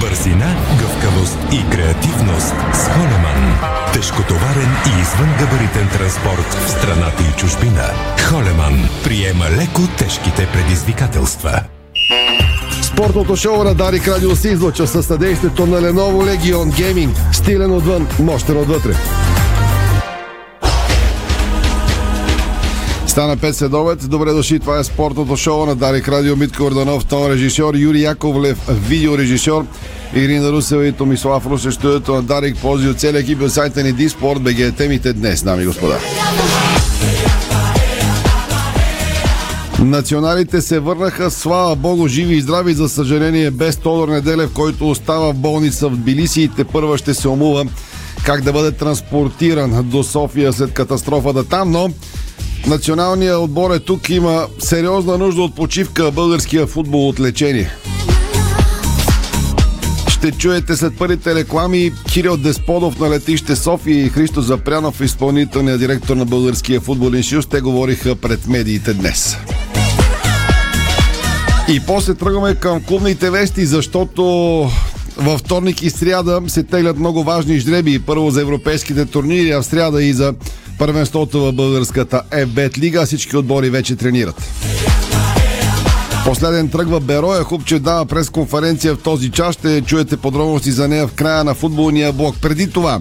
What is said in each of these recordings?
Бързина, гъвкавост и креативност с Холеман. Тежкотоварен и извънгабаритен транспорт в страната и чужбина. Холеман приема леко тежките предизвикателства. Спортното шоу на Дарик Радио се излъчва със съдействието на Lenovo Legion Gaming. Стилен отвън, мощен отвътре. Стана 5 следобед. Добре дошли. Това е спортното шоу на Дарик Радио. Митко Орданов, тон режисьор, Юрий Яковлев, видеорежисьор, Ирина Русева и Томислав Русе, студиото на Дарик. Пози от целия екип от сайта ни Диспорт, БГ темите днес, дами и господа. Националите се върнаха, слава Богу, живи и здрави, за съжаление, без Тодор Неделев, който остава в болница в Тбилиси и те първа ще се умува как да бъде транспортиран до София след катастрофата там, но националният отбор е тук, има сериозна нужда от почивка българския футбол от лечение. Ще чуете след първите реклами Кирил Десподов на летище София и Христо Запрянов, изпълнителният директор на Българския футболен съюз. Те говориха пред медиите днес. И после тръгваме към клубните вести, защото във вторник и сряда се теглят много важни жреби. Първо за европейските турнири, а в сряда и за първенството в българската FBET лига. Всички отбори вече тренират. Последен тръгва Бероя. Хубче дава пресконференция в този час. Ще чуете подробности за нея в края на футболния блок. Преди това,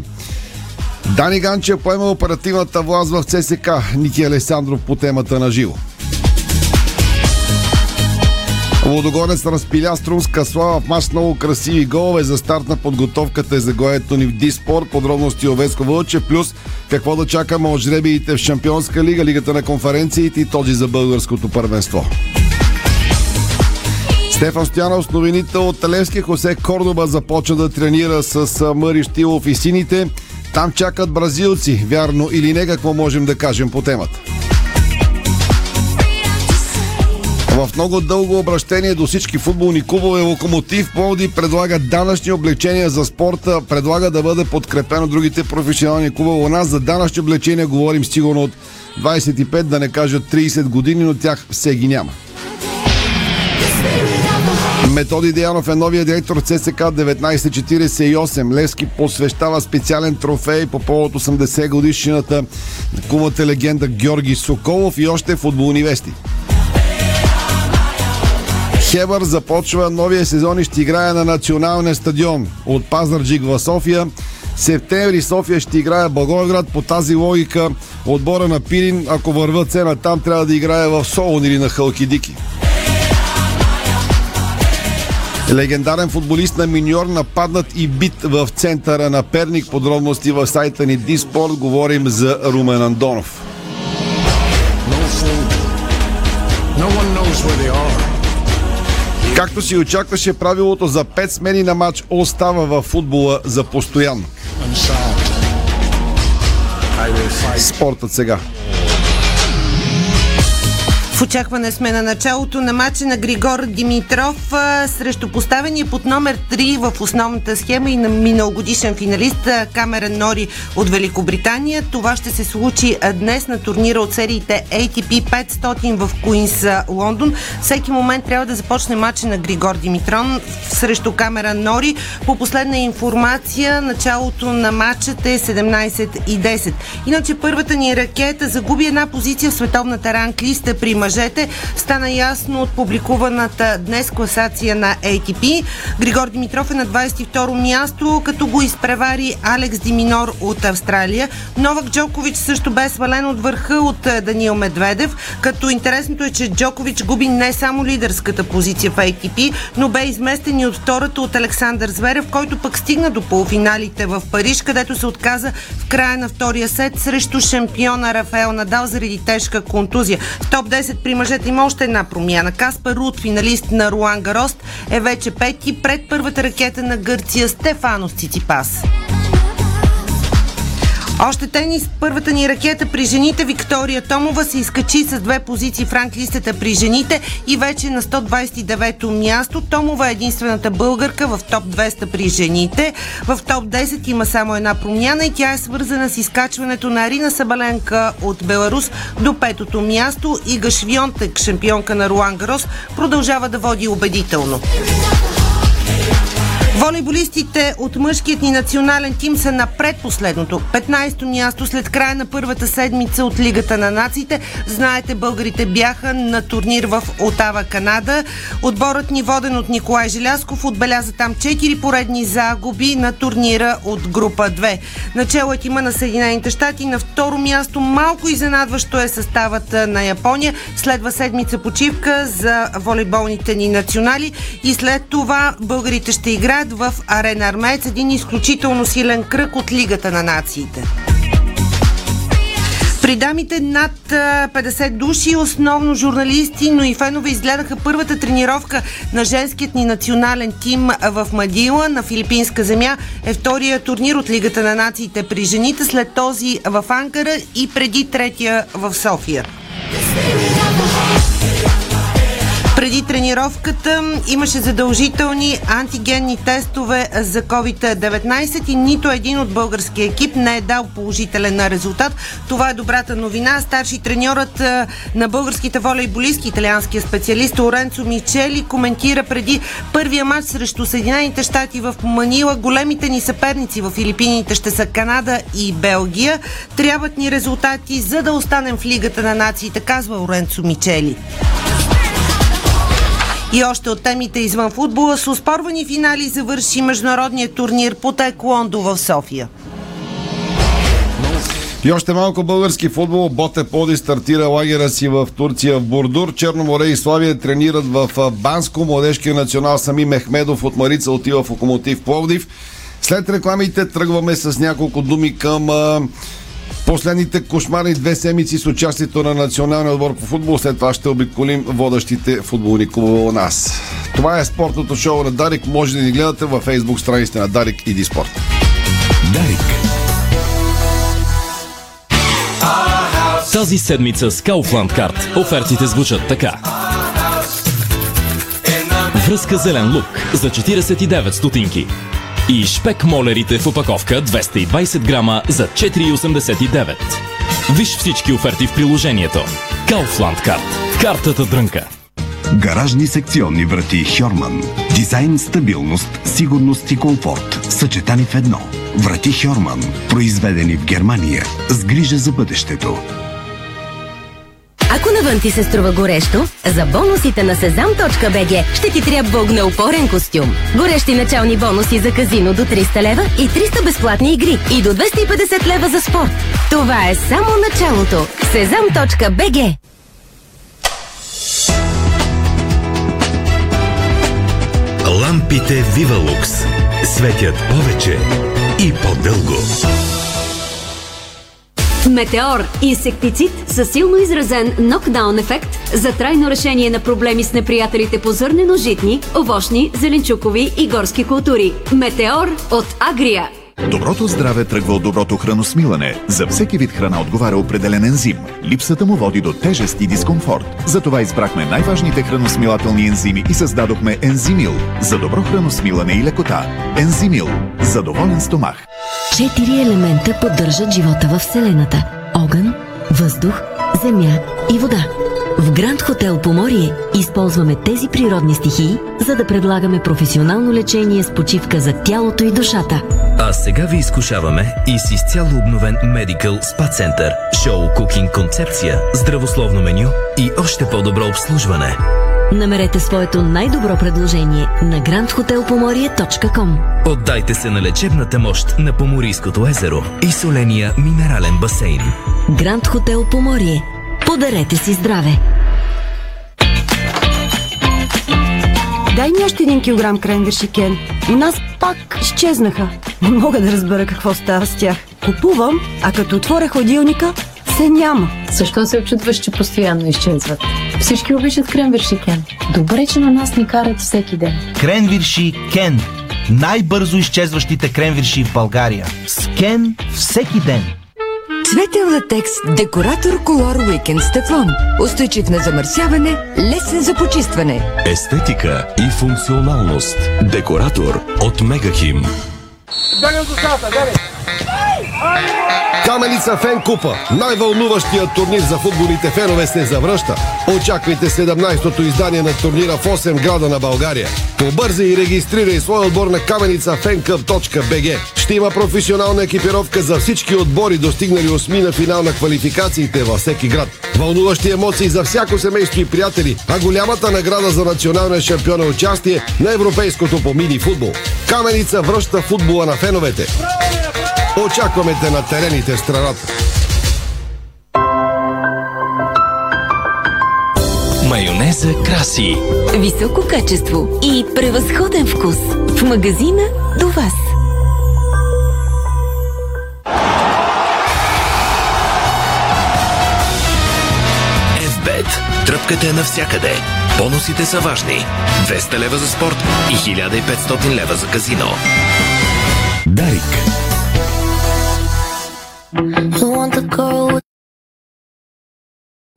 Дани Ганчев поема оперативната власт в ЦСК. Ники Алесандров по темата на живо. Лодогорец разпиля струмска слава в мач много красиви голове за старт на подготовката и заглавието ни в Диспорт. Подробности Овеско Вълче, плюс какво да чакаме от жребиите в Шампионска лига, лигата на конференциите и този за българското първенство. Стефан Стоянов с новините от Левски Хосе Кордоба започва да тренира с Мъри Штилов и сините. Там чакат бразилци, вярно или не, какво можем да кажем по темата. В много дълго обращение до всички футболни клубове Локомотив Пловди предлага данъчни облегчения за спорта, предлага да бъде подкрепено другите професионални клубове. У нас за данъчни облегчения говорим сигурно от 25, да не кажа 30 години, но тях все ги няма. Методи Деянов е новия директор ЦСК 1948. Левски посвещава специален трофей по повод 80 годишнината на кумата легенда Георги Соколов и още футболни вести. Хебър започва новия сезон и ще играе на националния стадион от Пазарджик в София. Септември София ще играе Благоевград. По тази логика отбора на Пирин, ако върват цена там, трябва да играе в Солон или на Халкидики. Легендарен футболист на миньор нападнат и бит в центъра на Перник. Подробности в сайта ни Диспорт. Говорим за Румен Андонов. Както си очакваше, правилото за 5 смени на матч остава в футбола за постоянно. Спортът сега. В очакване сме на началото на матча на Григор Димитров а, срещу поставения под номер 3 в основната схема и на миналогодишен финалист Камерен Нори от Великобритания. Това ще се случи а, днес на турнира от сериите ATP 500 в Куинс, Лондон. Всеки момент трябва да започне матча на Григор Димитрон срещу Камерен Нори. По последна информация, началото на матчът е 17 и 10. Иначе първата ни ракета загуби една позиция в световната ранглиста при мъжете. Стана ясно от публикуваната днес класация на ATP. Григор Димитров е на 22 място, като го изпревари Алекс Диминор от Австралия. Новак Джокович също бе свален от върха от Даниил Медведев, като интересното е, че Джокович губи не само лидерската позиция в ATP, но бе изместен и от втората от Александър Зверев, който пък стигна до полуфиналите в Париж, където се отказа в края на втория сет срещу шампиона Рафаел Надал заради тежка контузия. В топ 10 при мъжете има още една промяна. Каспар Рут, финалист на Руан Гарост, е вече пети пред първата ракета на Гърция Стефанос Циципас. Още тенис, първата ни ракета при жените Виктория Томова се изкачи с две позиции в ранглистата при жените и вече на 129-то място. Томова е единствената българка в топ 200 при жените. В топ 10 има само една промяна и тя е свързана с изкачването на Арина Сабаленка от Беларус до петото място. Ига Швионтек, шампионка на Руан Гарос, продължава да води убедително. Волейболистите от мъжкият ни национален тим са на предпоследното, 15-то място след края на първата седмица от Лигата на нациите. Знаете, българите бяха на турнир в Отава, Канада. Отборът ни, воден от Николай Желясков, отбеляза там 4 поредни загуби на турнира от група 2. Начало е тима на Съединените щати. На второ място малко изненадващо е съставът на Япония. Следва седмица почивка за волейболните ни национали и след това българите ще играят в Арена Армеец, един изключително силен кръг от Лигата на нациите. При дамите над 50 души, основно журналисти, но и фенове изгледаха първата тренировка на женският ни национален тим в Мадила на филипинска земя. Е втория турнир от Лигата на нациите при жените, след този в Анкара и преди третия в София. Преди тренировката имаше задължителни антигенни тестове за COVID-19 и нито един от българския екип не е дал положителен резултат. Това е добрата новина. Старши треньорът на българските волейболистки, италианския специалист Оренцо Мичели, коментира преди първия матч срещу Съединените щати в Манила. Големите ни съперници в Филипините ще са Канада и Белгия. Трябват ни резултати, за да останем в Лигата на нациите, казва Оренцо Мичели. И още от темите извън футбола с успорвани финали завърши международният турнир по Тайкуондо в София. И още малко български футбол. Боте Поди стартира лагера си в Турция в Бурдур. Черноморе и Славия тренират в Банско. Младежкия национал Сами Мехмедов от Марица отива в Локомотив Пловдив. След рекламите тръгваме с няколко думи към Последните кошмарни две седмици с участието на националния отбор по футбол. След това ще обиколим водещите футболни клубове у нас. Това е спортното шоу на Дарик. Може да ни гледате във фейсбук страниците на Дарик и Диспорт. Дарик. Тази седмица с Kaufland Card офертите звучат така. Връзка зелен лук за 49 стотинки. И шпек молерите в опаковка 220 грама за 4,89. Виж всички оферти в приложението. Kaufland Card. Картата дрънка. Гаражни секционни врати Хьорман. Дизайн, стабилност, сигурност и комфорт. Съчетани в едно. Врати Хьорман. Произведени в Германия. С грижа за бъдещето. Ако навън ти се струва горещо, за бонусите на sezam.bg ще ти трябва огнеупорен костюм. Горещи начални бонуси за казино до 300 лева и 300 безплатни игри и до 250 лева за спорт. Това е само началото. sezam.bg Лампите Вивалукс светят повече и по-дълго. Метеор – инсектицид със силно изразен нокдаун ефект за трайно решение на проблеми с неприятелите по зърнено-житни, овощни, зеленчукови и горски култури. Метеор от Агрия. Доброто здраве тръгва от доброто храносмилане. За всеки вид храна отговаря определен ензим. Липсата му води до тежест и дискомфорт. Затова избрахме най-важните храносмилателни ензими и създадохме Ензимил за добро храносмилане и лекота. Ензимил за доволен стомах. Четири елемента поддържат живота в Вселената. Огън, въздух, земя и вода. В Гранд Хотел Поморие използваме тези природни стихии, за да предлагаме професионално лечение с почивка за тялото и душата. А сега ви изкушаваме и с изцяло обновен Medical Spa Center, шоу кукинг концепция, здравословно меню и още по-добро обслужване. Намерете своето най-добро предложение на grandhotelpomorie.com Отдайте се на лечебната мощ на Поморийското езеро и соления минерален басейн. Гранд Хотел Поморие. Подарете си здраве! Дай ми още един килограм кренвирши, Кен. У нас пак изчезнаха. Не мога да разбера какво става с тях. Купувам, а като отворя хладилника, се няма. Защо се очудваш, че постоянно изчезват? Всички обичат кренвирши Кен. Добре, че на нас ни карат всеки ден. Кренвирши Кен. Най-бързо изчезващите кренвирши в България. С Кен всеки ден. Цветен латекс Декоратор Колор Уикенд с тефлон. Устойчив на замърсяване, лесен за почистване. Естетика и функционалност. Декоратор от Мегахим. Каменица Фен Купа. Най-вълнуващият турнир за футболните фенове се завръща. Очаквайте 17-то издание на турнира в 8 града на България. Побързай и регистрирай свой отбор на каменицафенкъп.бг. Ще има професионална екипировка за всички отбори, достигнали осми на финал на квалификациите във всеки град. Вълнуващи емоции за всяко семейство и приятели, а голямата награда за националния шампион е участие на европейското по мини футбол. Каменица връща футбола на феновете. Очакваме те на терените в страната. Майонеза краси. Високо качество и превъзходен вкус. В магазина до вас. FBET. Тръпката е навсякъде. Бонусите са важни. 200 лева за спорт и 1500 лева за казино. Дарик.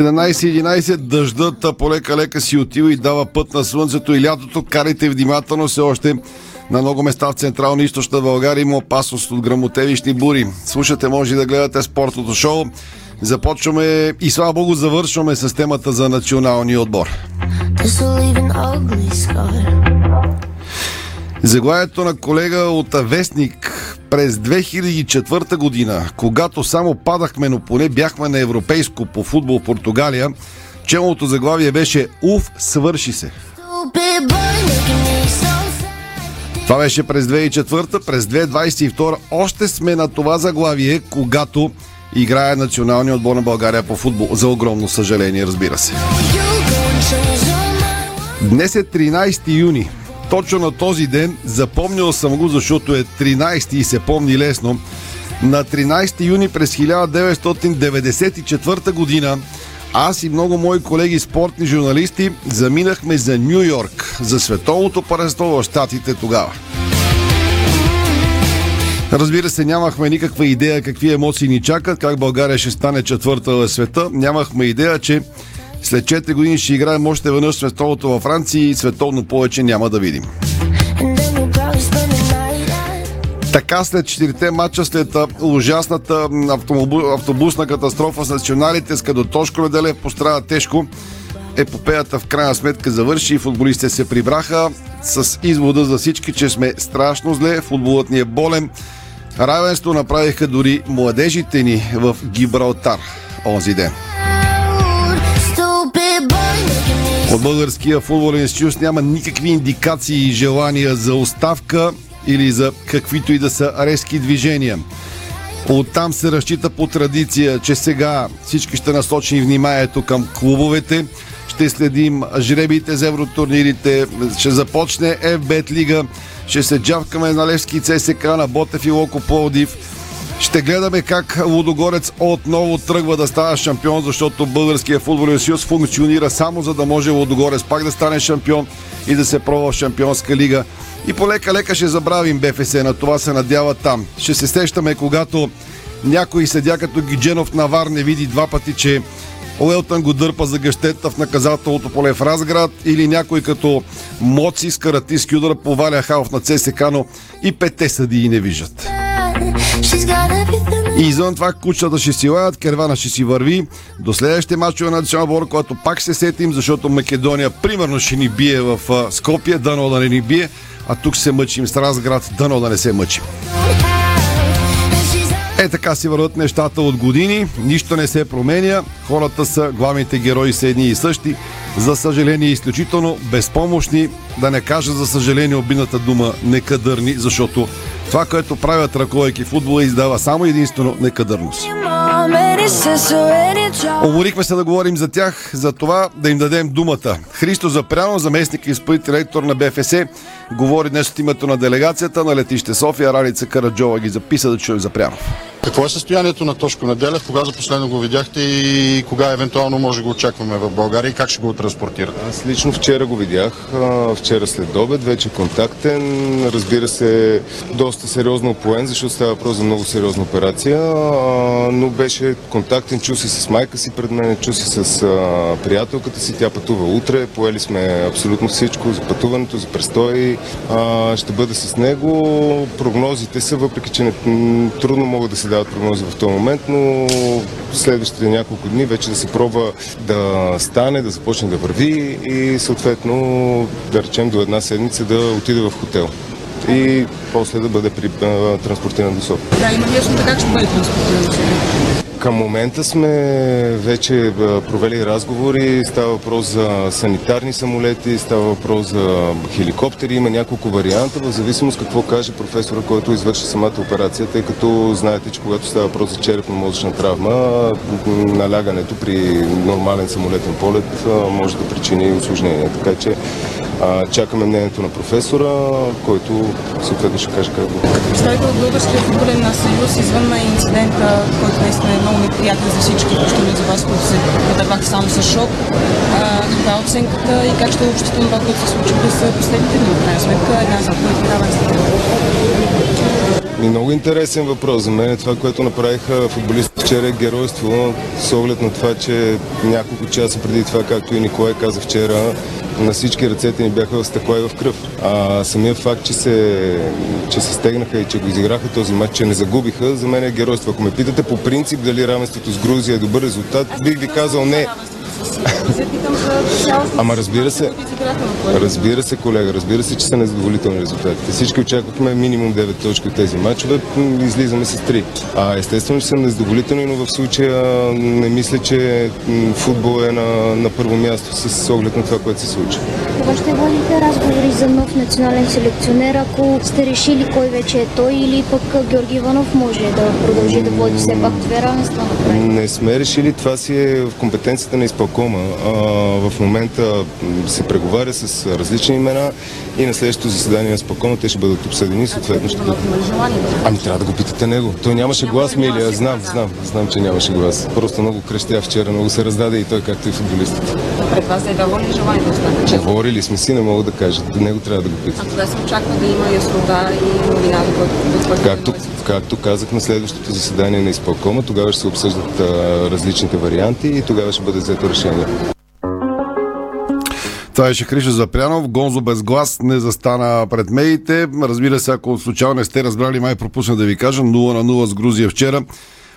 11.11 дъждът полека-лека си отива и дава път на слънцето и лятото. Карайте внимателно се още на много места в Централна и Източна България има опасност от грамотевищни бури. Слушате, може да гледате спортното шоу. Започваме и слава богу завършваме с темата за националния отбор. Заглавието на колега от Вестник през 2004 година, когато само падахме, но поне бяхме на европейско по футбол Португалия, челното заглавие беше Уф, свърши се. Това беше през 2004, през 2022 още сме на това заглавие, когато играе националния отбор на България по футбол. За огромно съжаление, разбира се. Днес е 13 юни. Точно на този ден запомнил съм го, защото е 13 и се помни лесно. На 13 юни през 1994 година аз и много мои колеги спортни журналисти заминахме за Нью Йорк, за световното първенство в Штатите тогава. Разбира се, нямахме никаква идея какви емоции ни чакат, как България ще стане четвърта в света. Нямахме идея, че след 4 години ще играем още веднъж световното във Франция и световно повече няма да видим. Така след 4 матча, след ужасната автобусна катастрофа с националите, с като Тошко Неделев пострада тежко, епопеята в крайна сметка завърши и футболистите се прибраха с извода за всички, че сме страшно зле, футболът ни е болен. Равенство направиха дори младежите ни в Гибралтар онзи ден. Българския футболен съюз няма никакви индикации и желания за оставка или за каквито и да са резки движения. Оттам се разчита по традиция, че сега всички ще насочим вниманието към клубовете. Ще следим жребите за евротурнирите. Ще започне FBET лига. Ще се джавкаме на Левски ЦСК, на Ботев и Локо Пловдив. Ще гледаме как Лудогорец отново тръгва да става шампион, защото Българския футболен съюз функционира само за да може Лудогорец пак да стане шампион и да се пробва в шампионска лига. И полека-лека ще забравим БФС, на това се надява там. Ще се сещаме, когато някой седя като Гидженов Навар не види два пъти, че Уелтън го дърпа за гъщета в наказателното поле в Разград или някой като Моци с каратистки удар поваля халф на ЦСК, но и пете съдии не виждат. И извън това кучата ще си лаят, кервана ще си върви до следващите матчове на национал отбор, когато пак се сетим, защото Македония примерно ще ни бие в Скопия, дано да не ни бие, а тук се мъчим с Разград, дано да не се мъчим. Е така си върват нещата от години, нищо не се променя, хората са, главните герои са едни и същи, за съжаление изключително безпомощни, да не кажа за съжаление обидната дума некадърни, защото това, което правят ръководейки футбола, издава само единствено некадърност. Уморихме се да говорим за тях, за това да им дадем думата. Христо Запрянов, заместник и изпълнител директор на БФС, говори днес от името на делегацията на летище София. Ралица Караджова ги записа да чуем Запрянов. Какво е състоянието на Тошко Неделев? Кога за последно го видяхте и кога евентуално може го очакваме в България и как ще го транспортирате? Аз лично вчера го видях, вчера след обед, вече контактен, разбира се, доста сериозно опоен, защото става въпрос за много сериозна операция, но беше контактен, чу се с майка си пред мен, чу се с приятелката си, тя пътува утре, поели сме абсолютно всичко за пътуването, за престой, ще бъда с него. Прогнозите са, въпреки че не, трудно могат да се дават прогнози в този момент, но следващите няколко дни вече да се пробва да стане, да започне да върви и съответно да речем до една седмица да отиде в хотел и после да бъде при, а, транспортиран до София. Да, има ли яснота как ще бъде транспортиран? Към момента сме вече а, провели разговори. Става въпрос за санитарни самолети, става въпрос за хеликоптери. Има няколко варианта, в зависимост какво каже професора, който извърши самата операция, тъй като знаете, че когато става въпрос за черепно-мозъчна травма, налягането при нормален самолетен полет а, може да причини осложнения. Така че а, чакаме мнението на професора, който съответно ще каже как го. Представител от Българския футболен съюз извън на инцидента, който наистина е много неприятен за всички, включително за вас, които се подървахте само с шок. Каква е оценката и как ще общите това, което се случи през последните дни? В крайна сметка една заповед и равенство. И много интересен въпрос за мен. Това, което направиха футболистите вчера е геройство, с оглед на това, че няколко часа преди това, както и Николай каза вчера, на всички ръцете ни бяха в стъкла и в кръв. А самият факт, че се, че се стегнаха и че го изиграха този матч, че не загубиха, за мен е геройство. Ако ме питате по принцип дали равенството с Грузия е добър резултат, бих ви казал не. Ама разбира се, разбира се, колега, разбира се, че са незадоволителни резултатите. Всички очаквахме минимум 9 точки от тези матчове, излизаме с 3. А естествено, че са незадоволителни, но в случая не мисля, че футбол е на, на първо място с оглед на това, което се случи. Кога ще водите разговори за нов национален селекционер, ако сте решили кой вече е той или пък Георги Иванов може да продължи да води все пак две равенства? Не сме решили, това си е в компетенцията на изпълкома. А, в момента се преговаря с различни имена и на следващото заседание на изпълкома те ще бъдат обсъдени. Съответно ще бъдат... Ами трябва да го питате него. Той нямаше глас, Милия. Знам, знам, знам, че нямаше глас. Просто много крещя вчера, много се раздаде и той, както и футболистите. Пред вас е ли желание да остане? Говорили сме си, не мога да кажа. Него трябва да го питате. А кога се очаква да има яснота и новина потвърдена? Както, както казах на следващото заседание на изпълкома, тогава ще се обсъждат а, различните варианти и тогава ще бъде взето решение. Това беше Хриша Запрянов. Гонзо без глас не застана пред медиите. Разбира се, ако случайно не сте разбрали, май пропусна да ви кажа. 0 на 0 с Грузия вчера.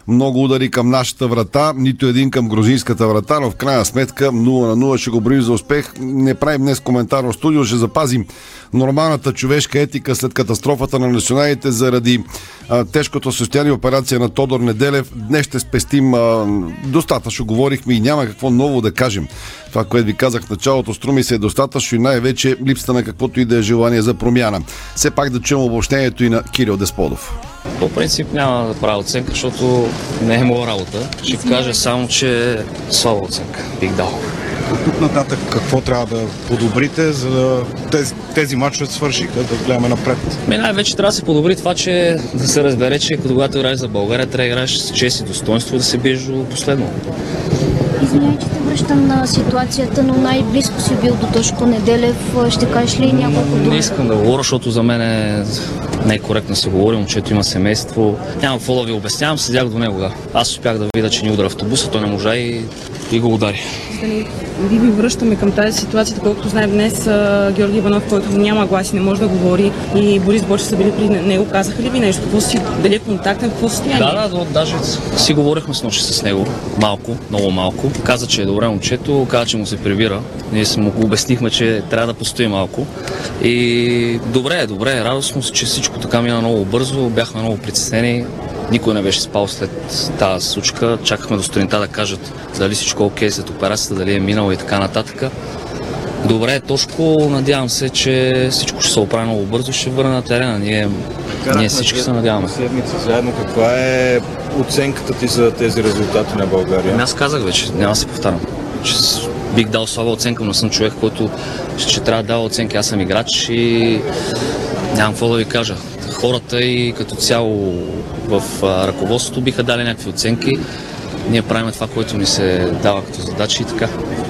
Много удари към нашата врата, нито един към грузинската врата, но в крайна сметка 0 на 0 ще го броим за успех. Не правим днес коментар в студио, ще запазим нормалната човешка етика след катастрофата на националите заради а, тежкото състояние операция на Тодор Неделев. Днес ще спестим а, достатъчно, говорихме и няма какво ново да кажем. Това, което ви казах в началото, струми се е достатъчно и най-вече липсата на каквото и да е желание за промяна. Все пак да чуем обобщението и на Кирил Десподов. По принцип няма да правя оценка, защото не е моя работа. Ще кажа само, че е слаба оценка бих дал. От тук нататък какво трябва да подобрите, за да тези, тези матчове свършиха, да гледаме напред? Ми най-вече трябва да се подобри това, че да се разбере, че когато играеш за България, трябва да играеш с чест и достоинство, да се биеш до последно. Извинявай, че те връщам на ситуацията, но най-близко си бил до Тошко Неделев. Ще кажеш ли няколко думи? Не искам да говоря, защото за мен е... не е коректно да се говори, момчето има семейство. Няма какво да ви обяснявам, седях до него. Да. Аз успях да видя, че ни удара автобуса, той не можа и, и го удари. Да ни ви ви връщаме към тази ситуация, колкото знаем днес Георги Иванов, който няма глас и не може да говори и Борис Бочев са били при него. Казаха ли ви нещо? Какво си, дали е контактен, какво състояние? Да, да, да, даже си говорихме с нощи с него. Малко, много малко. Каза, че е добре момчето, каза, че му се прибира. Ние му обяснихме, че трябва да постои малко. И добре е, добре е. Радостно се, че всичко така мина много бързо. Бяхме много притеснени. Никой не беше спал след тази случка. Чакахме до сутринта да кажат дали всичко е окей след операцията, дали е минало и така нататък. Добре Тошко. Надявам се, че всичко ще се оправи много бързо и ще върне на терена. Ние, ние всички се надяваме. Седмица заедно. Каква е оценката ти за тези резултати на България? Ами Аз казах вече, няма да се повтарям. Че бих дал слаба оценка, но съм човек, който ще трябва да дава оценки. Аз съм играч и нямам какво да ви кажа. хората и като цяло в ръководството биха дали някакви оценки. Ние правим това, което ни се дава като задачи и така.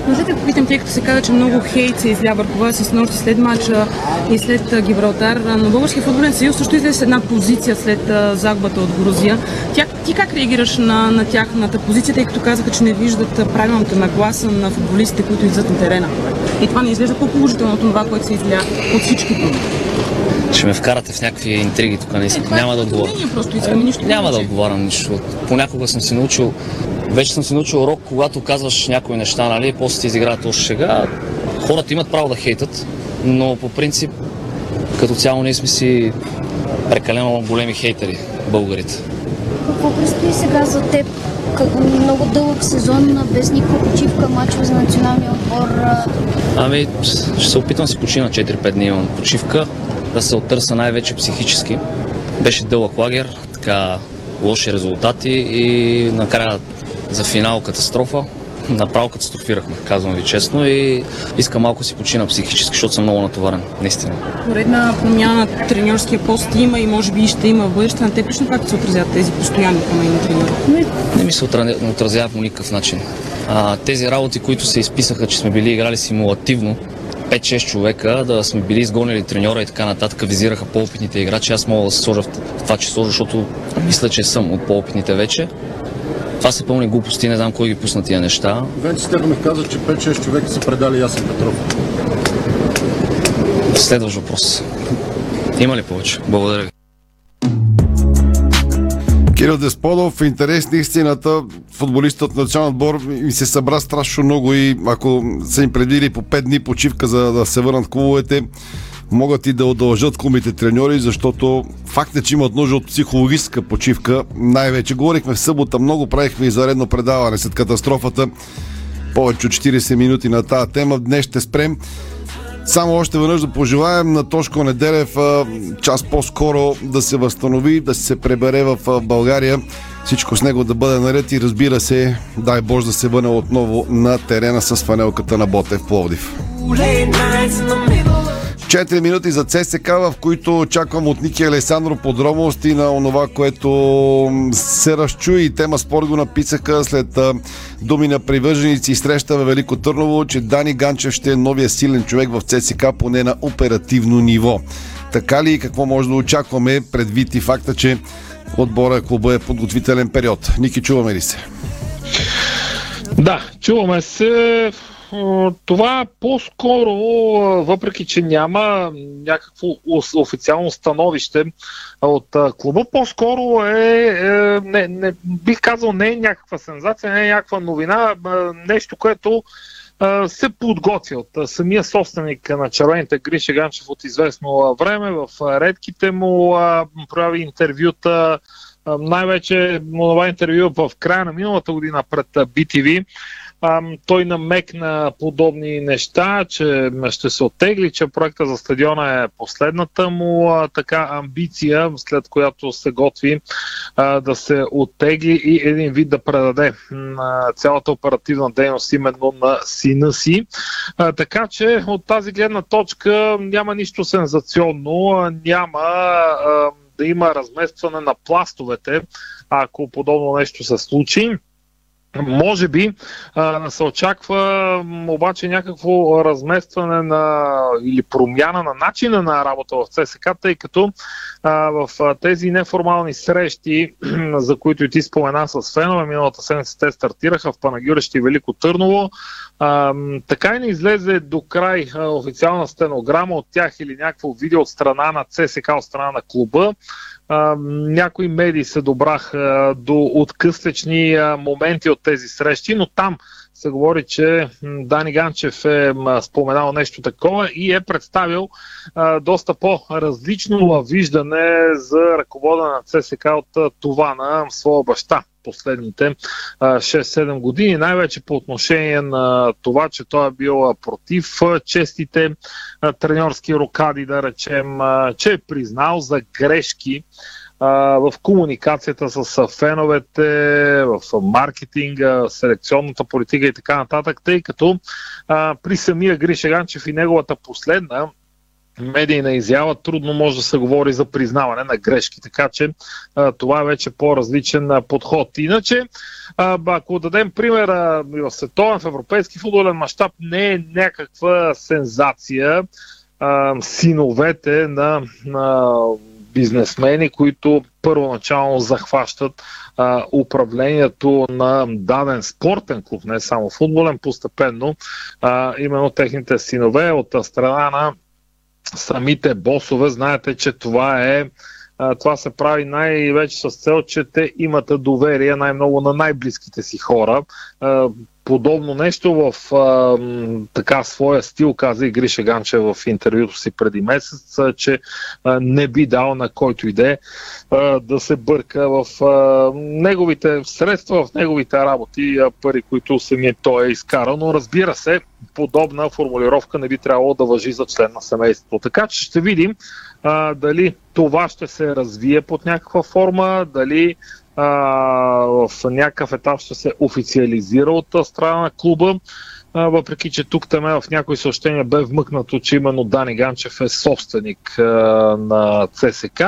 Може да попитам, тъй като се каза, че много хейт се изля върху вас с нощи след мача и след Гибралтар, но Българския футболен съюз също излезе с една позиция след загубата от Грузия. Тя, ти как реагираш на, на тяхната позиция, тъй като казаха, че не виждат правилната нагласа на футболистите, които излизат на терена? И това не изглежда по-положително от това, което се изля от всички други. Ще ме вкарате в някакви интриги тук, не искам. Няма да отговоря. Просто нищо Няма да отговарям нищо. Понякога съм се научил, вече съм се научил урок, когато казваш някои неща, нали, после ти изиграят още шега. Хората имат право да хейтат, но по принцип, като цяло ние сме си прекалено големи хейтери, българите. Какво предстои сега за теб? Как- Много дълъг сезон, без никаква почивка, мачове за националния отбор. Ами, ще се опитам да си почина 4-5 дни имам почивка, да се оттърса най-вече психически. Беше дълъг лагер, така лоши резултати и накрая за финал катастрофа. Направо катастрофирахме, казвам ви честно и искам малко си почина психически, защото съм много натоварен, наистина. Поредна промяна на треньорския пост има и може би ще има в бъдеще. На теб лично как се отразяват тези постоянни промени на треньора? Не ми се отразява по никакъв начин. А, тези работи, които се изписаха, че сме били играли симулативно, 5-6 човека, да сме били изгонили треньора и така нататък, визираха по-опитните играчи. Аз мога да се сложа в това число, защото мисля, че съм от по-опитните вече. Това са пълни глупости, не знам кой ги пусна тия неща. Венци Стефанов каза, че 5-6 човека са предали Ясен Петров. Следващ въпрос. Има ли повече? Благодаря ви. Кирил Десподов, в интерес на истината, футболистът от националния отбор ми се събра страшно много и ако са им предвидили по 5 дни почивка за да се върнат клубовете, могат и да удължат клубите треньори, защото факт е, че имат нужда от психологическа почивка. Най-вече говорихме в събота, много правихме изваредно предаване след катастрофата. Повече от 40 минути на тази тема. Днес ще спрем. Само още веднъж да пожелаем на Тошко Неделев час по-скоро да се възстанови, да се пребере в България. Всичко с него да бъде наред и разбира се, дай Боже да се върне отново на терена с фанелката на Ботев Пловдив. 4 минути за ЦСК, в които очаквам от Ники Алесандро подробности на онова, което се разчу и тема спорт го написаха след думи на привърженици и среща във Велико Търново, че Дани Ганчев ще е новия силен човек в ЦСК, поне на оперативно ниво. Така ли и какво може да очакваме предвид и факта, че отбора клуба е подготвителен период? Ники, чуваме ли се? Да, чуваме се. Това по-скоро, въпреки че няма някакво официално становище от клуба, по-скоро е, е не, не, бих казал, не е някаква сензация, не е някаква новина, нещо, което се подготвя от самия собственик на червените Гриша Ганчев от известно време. В редките му прави интервюта, най-вече това интервю в края на миналата година пред BTV. Той намекна подобни неща, че ще се оттегли, че проекта за стадиона е последната му а, така амбиция, след която се готви а, да се оттегли и един вид да предаде м, цялата оперативна дейност именно на сина си. А, така че от тази гледна точка няма нищо сензационно, а, няма а, да има разместване на пластовете, ако подобно нещо се случи. Може би а, се очаква обаче някакво разместване на или промяна на начина на работа в ЦСК, тъй като а, в тези неформални срещи, за които ти спомена с фенове, миналата седмица те стартираха в Панагюрещи и Велико Търново. А, така и не излезе до край а, официална стенограма от тях или някакво видео от страна на ЦСК, от страна на клуба. Някои медии се добраха до откъслечни а, моменти от тези срещи, но там се говори, че Дани Ганчев е споменал нещо такова и е представил а, доста по-различно виждане за ръковода на ЦСК от това на своя баща последните а, 6-7 години, най-вече по отношение на това, че той е бил против честите треньорски рокади, да речем, че е признал за грешки в комуникацията с феновете, в маркетинга, селекционната политика и така нататък, тъй като а, при самия Гриша Ганчев и неговата последна медийна изява, трудно може да се говори за признаване на грешки, така че а, това е вече по-различен а, подход. Иначе, а, ако дадем пример в световен, в европейски футболен мащаб, не е някаква сензация а, синовете на, на бизнесмени, които първоначално захващат а, управлението на даден спортен клуб, не само футболен, постепенно а, именно техните синове от страна на самите босове. Знаете, че това е това се прави най-вече с цел, че те имат доверие най-много на най-близките си хора подобно нещо в а, така своя стил каза и Гриша Ганче в интервюто си преди месец, че а, не би дал на който иде да се бърка в а, неговите средства, в неговите работи, а, пари, които самият той е изкарал. Но разбира се, подобна формулировка не би трябвало да въжи за член на семейството. Така че ще видим а, дали това ще се развие под някаква форма, дали а, в някакъв етап ще се официализира от страна на клуба. А, въпреки, че тук там в някои съобщения бе вмъкнато, че именно Дани Ганчев е собственик а, на ЦСК.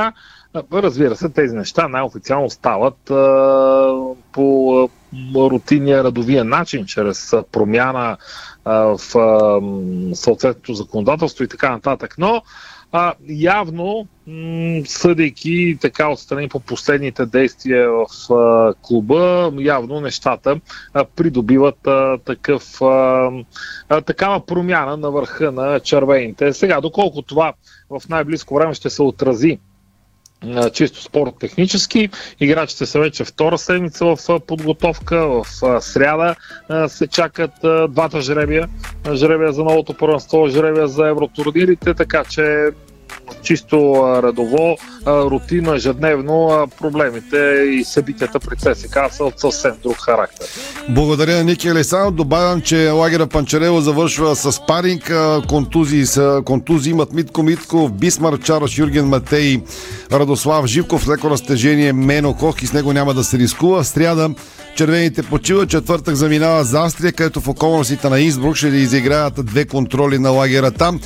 Разбира се, тези неща най-официално стават а, по рутинния радовия начин, чрез промяна а, в а, съответното законодателство и така нататък. Но а, явно, м- съдейки така отстрани по последните действия в а, клуба, явно нещата а, придобиват а, такъв, а, а, такава промяна на върха на червените. Сега, доколко това в най-близко време ще се отрази чисто спорт технически. Играчите са вече втора седмица в подготовка. В сряда се чакат двата жребия. Жребия за новото първенство, жребия за евротурнирите, така че чисто редово, рутина, ежедневно, проблемите и събитията при ЦСК са от съвсем друг характер. Благодаря на Ники Алесанов. Добавям, че лагера Панчарево завършва с паринг. Контузии, са, контузии имат Митко Митков, Бисмар Чараш, Юрген Матей, Радослав Живков, леко разтежение Мено Кох и с него няма да се рискува. Сряда Червените почиват, четвъртък заминава за Австрия, където в околностите на Инсбрук ще изиграят две контроли на лагера там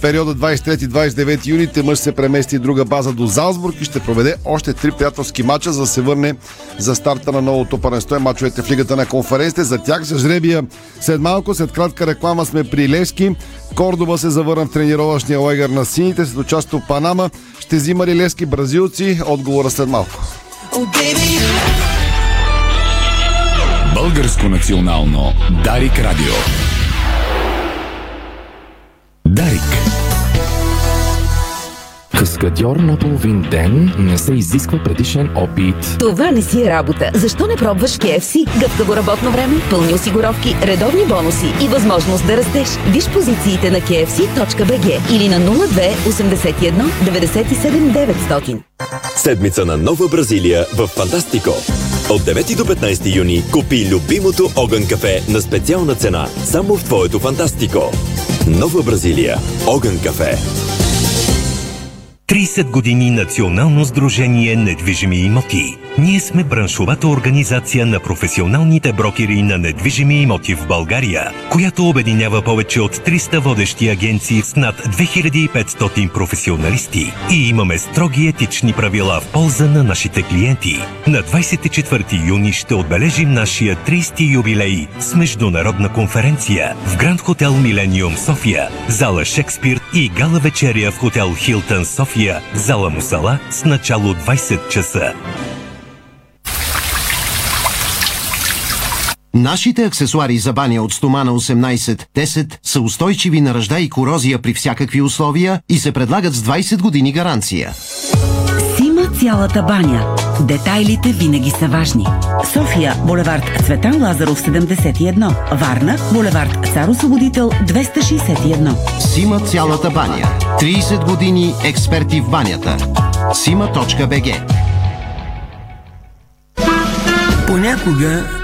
периода 23-29 юни мъж се премести друга база до Залсбург и ще проведе още три приятелски мача, за да се върне за старта на новото първенство и мачовете в лигата на конференците. За тях за жребия след малко, след кратка реклама сме при Лески. Кордоба се завърна в тренировъчния лагер на сините, след участие в Панама. Ще взима ли Лески бразилци? Отговора след малко. Българско национално Дарик Радио. Дарик. Каскадьор на половин ден не се изисква предишен опит. Това не си е работа. Защо не пробваш KFC? Гъвкаво работно време, пълни осигуровки, редовни бонуси и възможност да растеш. Виж позициите на kfc.bg или на 02 81 97 900. Седмица на Нова Бразилия в Фантастико. От 9 до 15 юни купи любимото огън кафе на специална цена само в твоето Фантастико. Нова Бразилия. Огън кафе. 30 години Национално сдружение недвижими имоти. Ние сме браншовата организация на професионалните брокери на недвижими имоти в България, която обединява повече от 300 водещи агенции с над 2500 професионалисти и имаме строги етични правила в полза на нашите клиенти. На 24 юни ще отбележим нашия 30 юбилей с международна конференция в Гранд Хотел Милениум София, зала Шекспир и гала вечеря в хотел Хилтън София, зала Мусала с начало 20 часа. Нашите аксесуари за баня от стомана 18-10 са устойчиви на ръжда и корозия при всякакви условия и се предлагат с 20 години гаранция. Цялата баня. Детайлите винаги са важни. София, булевард Цветан Лазаров 71. Варна, булевард Цар Освободител 261. Сима цялата баня. 30 години експерти в банята. Сима.бг Понякога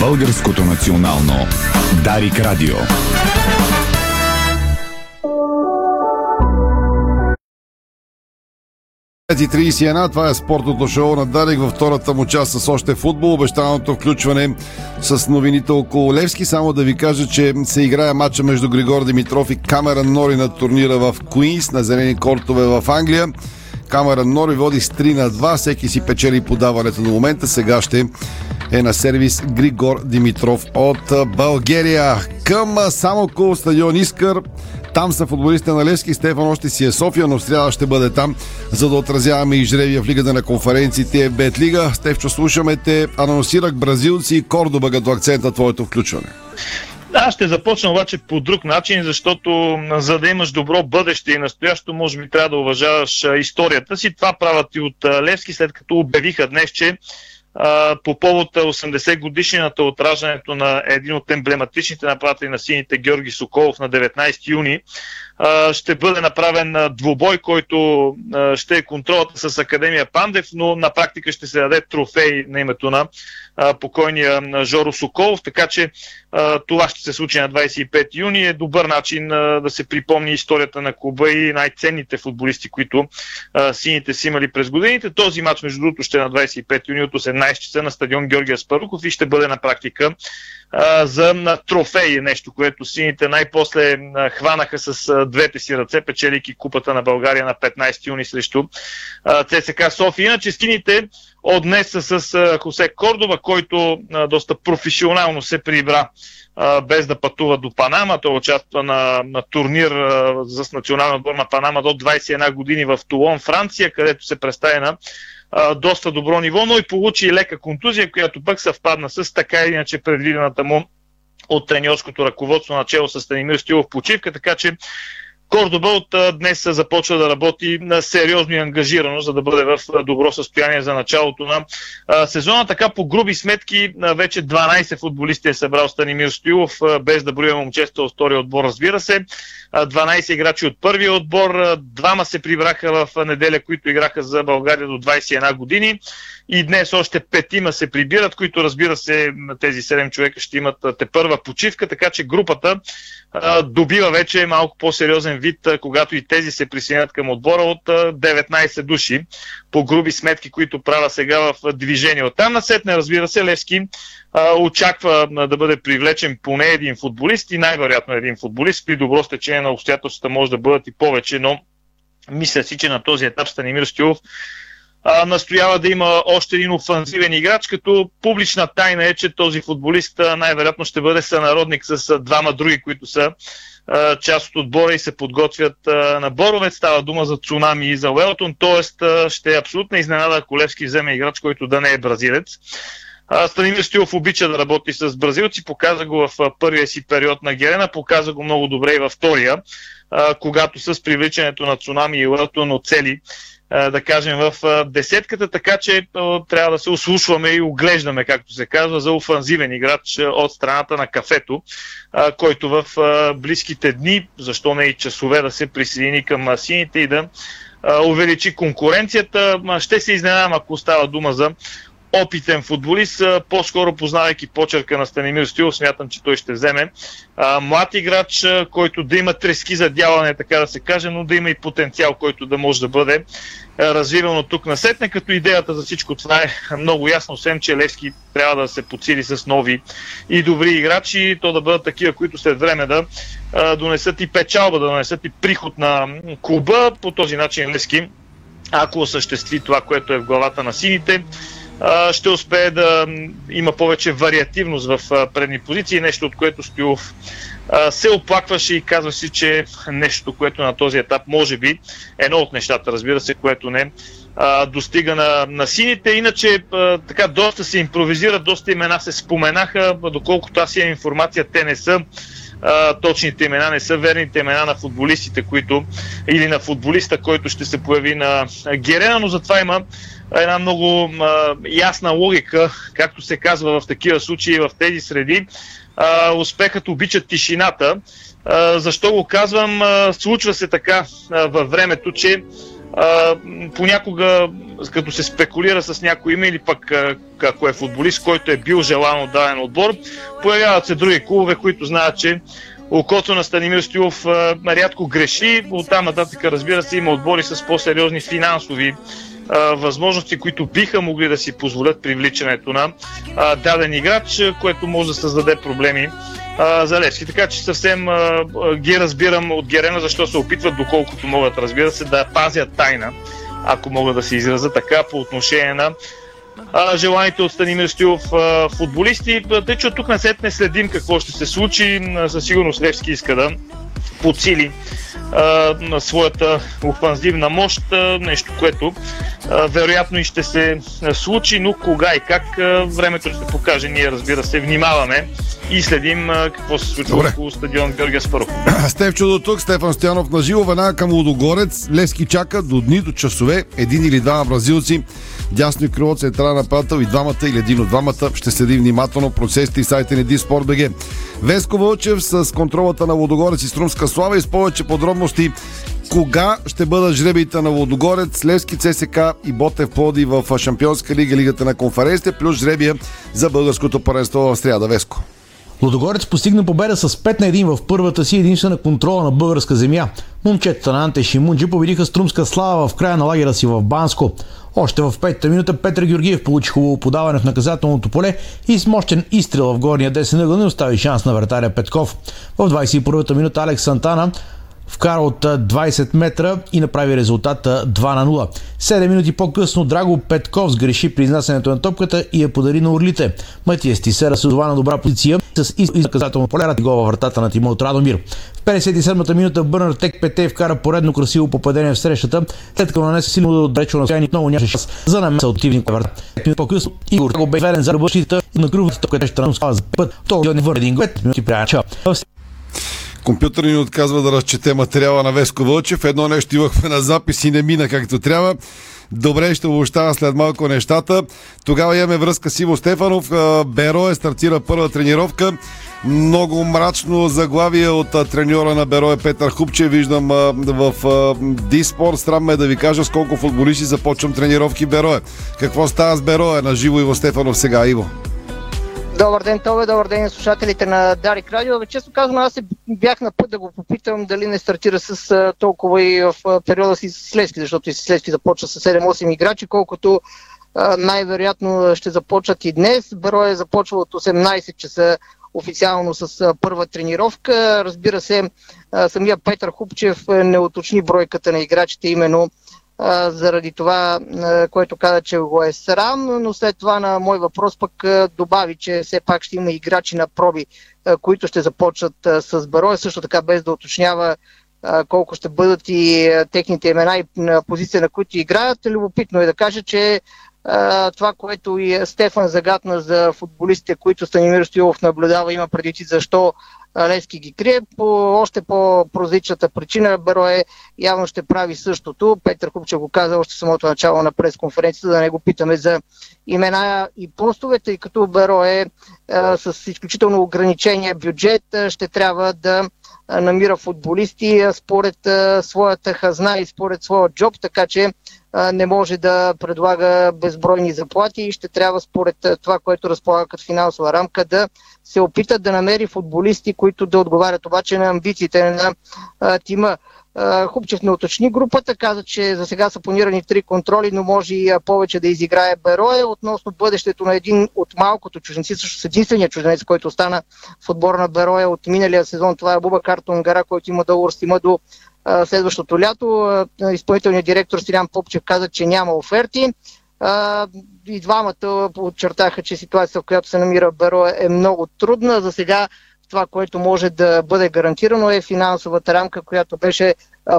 Българското национално Дарик Радио. и 31, това е спортното шоу на Дарик във втората му част с още футбол. Обещаното включване с новините около Левски. Само да ви кажа, че се играе матча между Григор Димитров и Камеран Нори на турнира в Куинс на зелени кортове в Англия. Камеран Нори води с 3 на 2. Всеки си печели подаването на момента. Сега ще е на сервис Григор Димитров от България. Към Самокол стадион Искър. Там са футболистите на Левски. Стефан още си е София, но в сряда ще бъде там, за да отразяваме и жребия в Лигата на конференциите Бет Лига. Стефчо, слушаме те. Анонсирах бразилци и Кордоба като акцента твоето включване. Да, ще започна обаче по друг начин, защото за да имаш добро бъдеще и настоящо, може би трябва да уважаваш историята си. Това правят и от Левски, след като обявиха днес, че по повод 80 годишнината от раждането на един от емблематичните нападатели на сините Георги Соколов на 19 юни ще бъде направен двубой, който ще е контролата с Академия Пандев, но на практика ще се даде трофей на името на покойния Жоро Соколов, така че това ще се случи на 25 юни. Е добър начин да се припомни историята на клуба и най-ценните футболисти, които сините си имали през годините. Този матч, между другото, ще е на 25 юни от 18 часа на стадион Георгия Спаруков и ще бъде на практика за на трофеи, нещо, което сините най-после хванаха с двете си ръце, печелики купата на България на 15 юни срещу ЦСК София. Иначе сините днес с Хосе Кордова, който доста професионално се прибра без да пътува до Панама. Той участва на, на турнир с национална отбор на Панама до 21 години в Тулон, Франция, където се представя на доста добро ниво, но и получи лека контузия, която пък съвпадна с така или иначе предвидената му от треньорското ръководство начало с Станимир Стилов почивка, така че Кордоба от днес започва да работи на сериозно и ангажирано, за да бъде в добро състояние за началото на сезона. Така по груби сметки вече 12 футболисти е събрал Станимир Стоилов, без да броя момчета от втория отбор, разбира се. 12 играчи от първия отбор, двама се прибраха в неделя, които играха за България до 21 години и днес още петима се прибират, които разбира се тези 7 човека ще имат те първа почивка, така че групата добива вече малко по-сериозен вид, когато и тези се присъединят към отбора от а, 19 души по груби сметки, които правя сега в движение. От там насетне, разбира се, Левски очаква да бъде привлечен поне един футболист и най-вероятно един футболист. При добро стечение на обстоятелствата може да бъдат и повече, но мисля си, че на този етап Станимир Стюлов а, настоява да има още един офанзивен играч, като публична тайна е, че този футболист най-вероятно ще бъде сънародник с двама други, които са а, част от отбора и се подготвят а, на Боровец. Става дума за Цунами и за Уелтон, т.е. ще е абсолютна изненада, ако Левски вземе играч, който да не е бразилец. Станимир Стилов обича да работи с бразилци, показа го в първия си период на Герена, показа го много добре и във втория, когато с привличането на Цунами и Уелтон оцели да кажем, в десетката, така че трябва да се ослушваме и оглеждаме, както се казва, за офанзивен играч от страната на кафето, който в близките дни, защо не и часове, да се присъедини към сините и да увеличи конкуренцията. Ще се изненадам, ако става дума за опитен футболист, по-скоро познавайки почерка на Станимир Стил, смятам, че той ще вземе млад играч, който да има трески за дяване, така да се каже, но да има и потенциал, който да може да бъде развиван от тук на сетне, като идеята за всичко това е много ясно, освен че Левски трябва да се подсили с нови и добри играчи, то да бъдат такива, които след време да донесат и печалба, да донесат и приход на клуба. По този начин Левски, ако осъществи това, което е в главата на сините, ще успее да има повече вариативност в предни позиции, нещо от което Стоилов се оплакваше и казваше, че нещо, което на този етап може би едно от нещата, разбира се, което не достига на, на сините. Иначе така доста се импровизира, доста имена се споменаха, доколкото аз имам информация, те не са точните имена, не са верните имена на футболистите, които или на футболиста, който ще се появи на Герена, но затова има една много а, ясна логика, както се казва в такива случаи в тези среди. А, успехът обича тишината. А, защо го казвам? А, случва се така а, във времето, че а, понякога, като се спекулира с някой име или пък а, ако е футболист, който е бил желан от даден отбор, появяват се други клубове, които знаят, че окото на Станимир Стоилов рядко греши. Оттам нататък, разбира се, има отбори с по-сериозни финансови възможности, които биха могли да си позволят привличането на а, даден играч, което може да създаде проблеми а, за Левски. Така че съвсем а, ги разбирам от Герена, защо се опитват, доколкото могат, разбира се, да пазят тайна, ако мога да се израза така, по отношение на а, желаните от Станимир Стилов а, футболисти. Тъй, че от тук не следим какво ще се случи. Със сигурност Левски иска да подсили на своята офанзивна мощ, нещо, което а, вероятно и ще се случи, но кога и как а, времето ще покаже. Ние, разбира се, внимаваме и следим а, какво се случва Добре. около стадион Георгия Спаров. Стефчо до тук, Стефан Стоянов на живо, веднага към Лудогорец. Лески чака до дни, до часове, един или двама бразилци дясно и крило, централен нападател и двамата или един от двамата. Ще следи внимателно процесите и сайта ни Диспорт.бг. Веско Вълчев с контролата на Лодогорец и Струмска слава и с повече подробности кога ще бъдат жребиите на Лодогорец, Левски, ЦСК и Ботев Плоди в Шампионска лига, лигата на конференците, плюс жребия за българското паренство в сряда. Веско. Лодогорец постигна победа с 5 на 1 в първата си единствена контрола на българска земя. Момчетата на Анте Шимунджи победиха Струмска слава в края на лагера си в Банско. Още в петата минута Петър Георгиев получи хубаво подаване в наказателното поле и с мощен изстрел в горния десен ъгъл не остави шанс на вратаря Петков. В 21-та минута Алекс Сантана вкара от 20 метра и направи резултата 2 на 0. 7 минути по-късно Драго Петков сгреши при изнасянето на топката и я подари на Орлите. Матия Стисера се на добра позиция с изнаказателно поле рати гол във вратата на Тимо от Радомир. В 57-та минута Бърнар Тек Пете вкара поредно красиво попадение в срещата, след като нанесе силно отдалечо на състояние, много нямаше шанс за намеса от противник врата. По-късно Игор го бе верен за ръбъщите на кръвната топката ще трансфала за път. То не върне един гол, минути пряча. Компютър ни отказва да разчете материала на Веско Вълчев. Едно нещо имахме на запис и не мина както трябва. Добре, ще обощава след малко нещата. Тогава имаме връзка с Иво Стефанов. Беро е стартира първа тренировка. Много мрачно заглавие от треньора на Беро е Петър Хупче. Виждам в Диспорт. Странно ме да ви кажа с колко футболисти започвам тренировки Берое. Какво става с Берое? На живо Иво Стефанов сега, Иво. Добър ден, Това добър ден слушателите на Дарик Радио. Често казвам, аз бях на път да го попитам дали не стартира с толкова и в периода си следствие, защото и следствие започва с 7-8 играчи, колкото най-вероятно ще започнат и днес. Бро е започва от 18 часа официално с първа тренировка. Разбира се, самия Петър Хупчев не уточни бройката на играчите именно заради това, което каза, че го е срам, но след това на мой въпрос пък добави, че все пак ще има играчи на проби, които ще започнат а, с Бароя, също така без да уточнява колко ще бъдат и техните имена и позиция, на които играят. Любопитно е да кажа, че това, което и Стефан загадна за футболистите, които Станимир Стоилов наблюдава, има преди защо Левски ги крие. По още по-прозичната причина Берое явно ще прави същото. Петър Хупчев го каза още самото начало на пресконференцията, да не го питаме за имена и постове, тъй като Берое с изключително ограничения бюджет ще трябва да намира футболисти според своята хазна и според своя джоб, така че не може да предлага безбройни заплати и ще трябва според това, което разполага като финансова рамка да се опита да намери футболисти, които да отговарят обаче на амбициите на тима. Хубчев не уточни групата, каза, че за сега са планирани три контроли, но може и повече да изиграе Берое. Относно бъдещето на един от малкото чужденци, също с единствения чужденец, който остана в отбора на Берое от миналия сезон, това е Буба Картонгара, който има договор с има до следващото лято. Изпълнителният директор Стилян Попчев каза, че няма оферти. И двамата подчертаха, че ситуацията, в която се намира Беро е много трудна. За сега това, което може да бъде гарантирано е финансовата рамка, която беше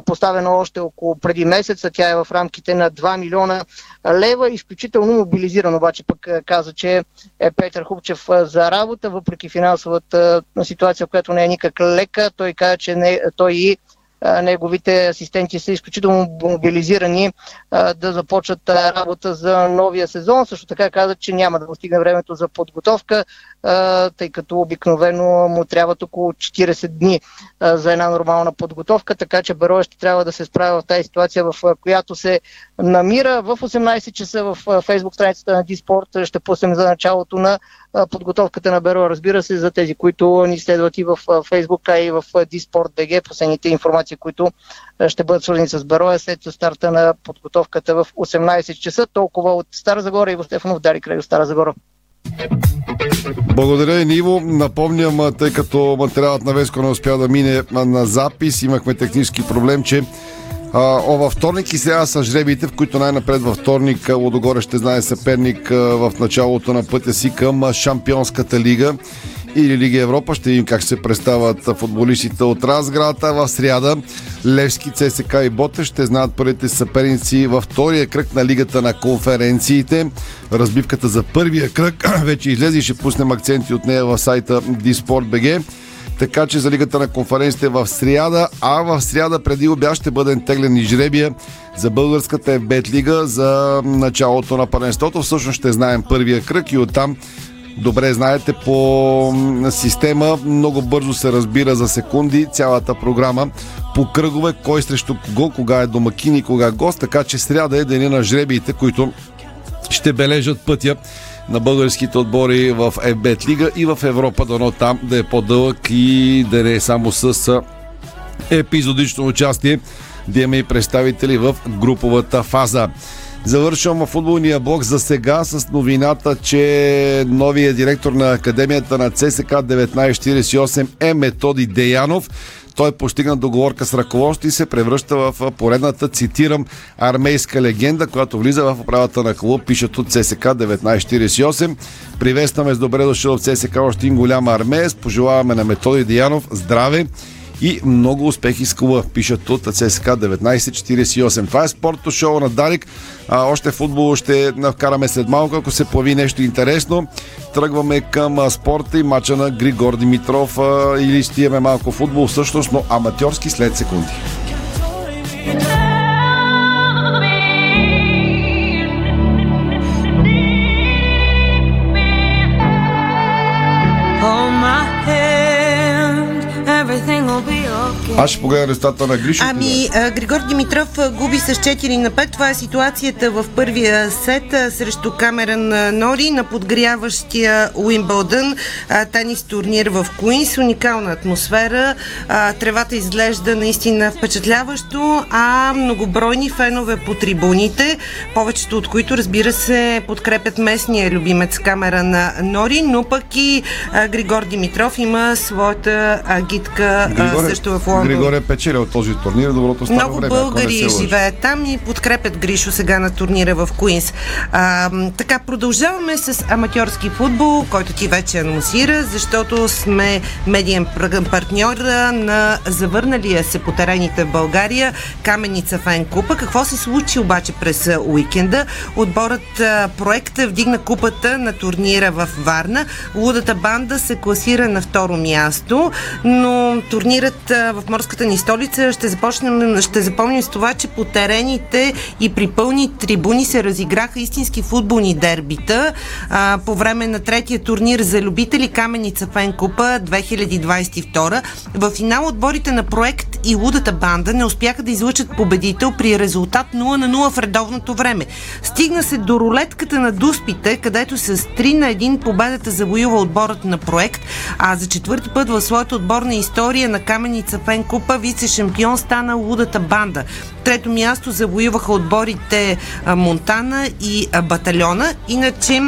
поставена още около преди месеца. Тя е в рамките на 2 милиона лева. Изключително мобилизиран обаче пък каза, че е Петър Хубчев за работа, въпреки финансовата ситуация, която не е никак лека. Той каза, че не, той и неговите асистенти са изключително мобилизирани да започнат работа за новия сезон. Също така казат, че няма да достигне времето за подготовка, тъй като обикновено му трябват около 40 дни за една нормална подготовка, така че Бероя ще трябва да се справя в тази ситуация, в която се намира. В 18 часа в фейсбук страницата на Диспорт ще пуснем за началото на подготовката на Беро, разбира се, за тези, които ни следват и в Фейсбук, а и в Диспорт БГ, последните информации, които ще бъдат свързани с Бероя след старта на подготовката в 18 часа. Толкова от Стара Загора и в Стефанов Дари край Стара Загора. Благодаря и Ниво. Напомням, тъй като материалът на Веско не успя да мине на запис, имахме технически проблем, че а, във вторник и сега са жребиите, в които най-напред във вторник Лодогоре ще знае съперник в началото на пътя си към Шампионската лига или Лига Европа. Ще видим как се представят футболистите от Разграда. В сряда Левски, ЦСК и Боте ще знаят първите съперници във втория кръг на Лигата на конференциите. Разбивката за първия кръг вече излезе и ще пуснем акценти от нея в сайта Disport.bg. Така че за Лигата на конференциите в сряда, а в сряда преди обяд ще бъде теглен и жребия за българската ебет лига за началото на първенството. Всъщност ще знаем първия кръг и оттам Добре знаете, по система много бързо се разбира за секунди цялата програма по кръгове, кой срещу кого, кога е домакин и кога гост, така че сряда е деня на жребиите, които ще бележат пътя на българските отбори в FBET лига и в Европа, дано там да е по-дълъг и да не е само с епизодично участие, да имаме и представители в груповата фаза. Завършвам футболния блок за сега с новината, че новият директор на Академията на ЦСК 1948 е Методи Деянов. Той постигна договорка с ръководство и се превръща в поредната, цитирам, армейска легенда, която влиза в управата на клуб, пишат от ЦСК 1948. Приветстваме с добре дошъл в ЦСК още един голям армеец. Пожелаваме на Методи Деянов здраве и много успехи с клуба, пишат от ЦСК 1948. Това е спортното шоу на Дарик. А, още футбол ще вкараме след малко, ако се появи нещо интересно. Тръгваме към спорта и мача на Григор Димитров а, или ще имаме малко футбол всъщност, но аматьорски след секунди. Аз ще погледна резултата на Гришо. Ами, а, Григор Димитров губи с 4 на 5. Това е ситуацията в първия сет а, срещу Камеран Нори на подгряващия Уимбълдън а, тенис турнир в Куинс. Уникална атмосфера. А, тревата изглежда наистина впечатляващо, а многобройни фенове по трибуните, повечето от които, разбира се, подкрепят местния любимец Камеран Нори, но пък и а, Григор Димитров има своята агитка а, също в Григор е печелил този турнир, доброто старо Много време. българи живеят там и подкрепят Гришо сега на турнира в Куинс. А, така, продължаваме с аматьорски футбол, който ти вече анонсира, защото сме медиен партньор на завърналия се по терените в България Каменица Фен Купа. Какво се случи обаче през уикенда? Отборът проекта вдигна купата на турнира в Варна. Лудата банда се класира на второ място, но турнирът в морската ни столица ще започнем, ще запомним с това, че по терените и при пълни трибуни се разиграха истински футболни дербита. А, по време на третия турнир за любители Каменица Фен Купа 2022 в финал отборите на проект и Лудата банда не успяха да излъчат победител при резултат 0 на 0 в редовното време. Стигна се до рулетката на дуспите, където с 3 на 1 победата завоюва отборът на проект, а за четвърти път в своята отборна история на Каменица Фен Купа вице-шампион стана Лудата банда. Трето място завоюваха отборите Монтана и Батальона. Иначе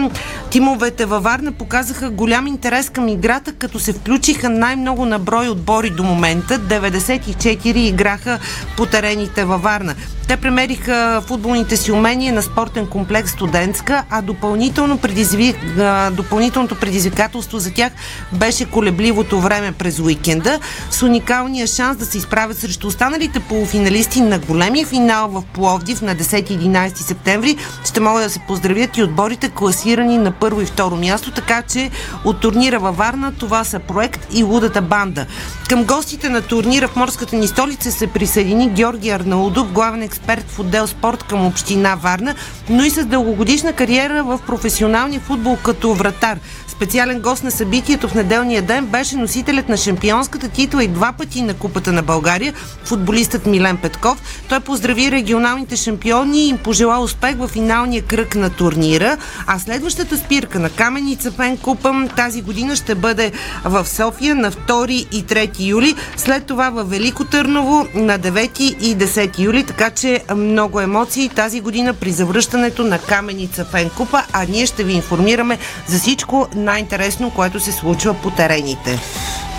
тимовете във Варна показаха голям интерес към играта, като се включиха най-много на брой отбори до момента. 94 играха по терените във Варна. Те премериха футболните си умения на спортен комплекс Студентска, а допълнително предизви... а, допълнителното предизвикателство за тях беше колебливото време през уикенда, с уникалния шанс да се изправят срещу останалите полуфиналисти на големия финал в Пловдив на 10-11 септември. Ще могат да се поздравят и отборите класирани на първо и второ място, така че от турнира във Варна това са проект и Лудата банда. Към гостите на турнира в морската ни столица се присъедини Георги Арнаудов, главен експерт в отдел спорт към община Варна, но и с дългогодишна кариера в професионалния футбол като вратар. Специален гост на събитието в неделния ден беше носителят на шампионската титла и два пъти на Купата на България, футболистът Милен Петков. Той поздрави регионалните шампиони и им пожела успех в финалния кръг на турнира. А следващата спирка на Каменица Фен Купа тази година ще бъде в София на 2 и 3 юли. След това в Велико Търново на 9 и 10 юли. Така че много емоции тази година при завръщането на Каменица Фен Купа, а ние ще ви информираме за всичко най-интересно, което се случва по терените.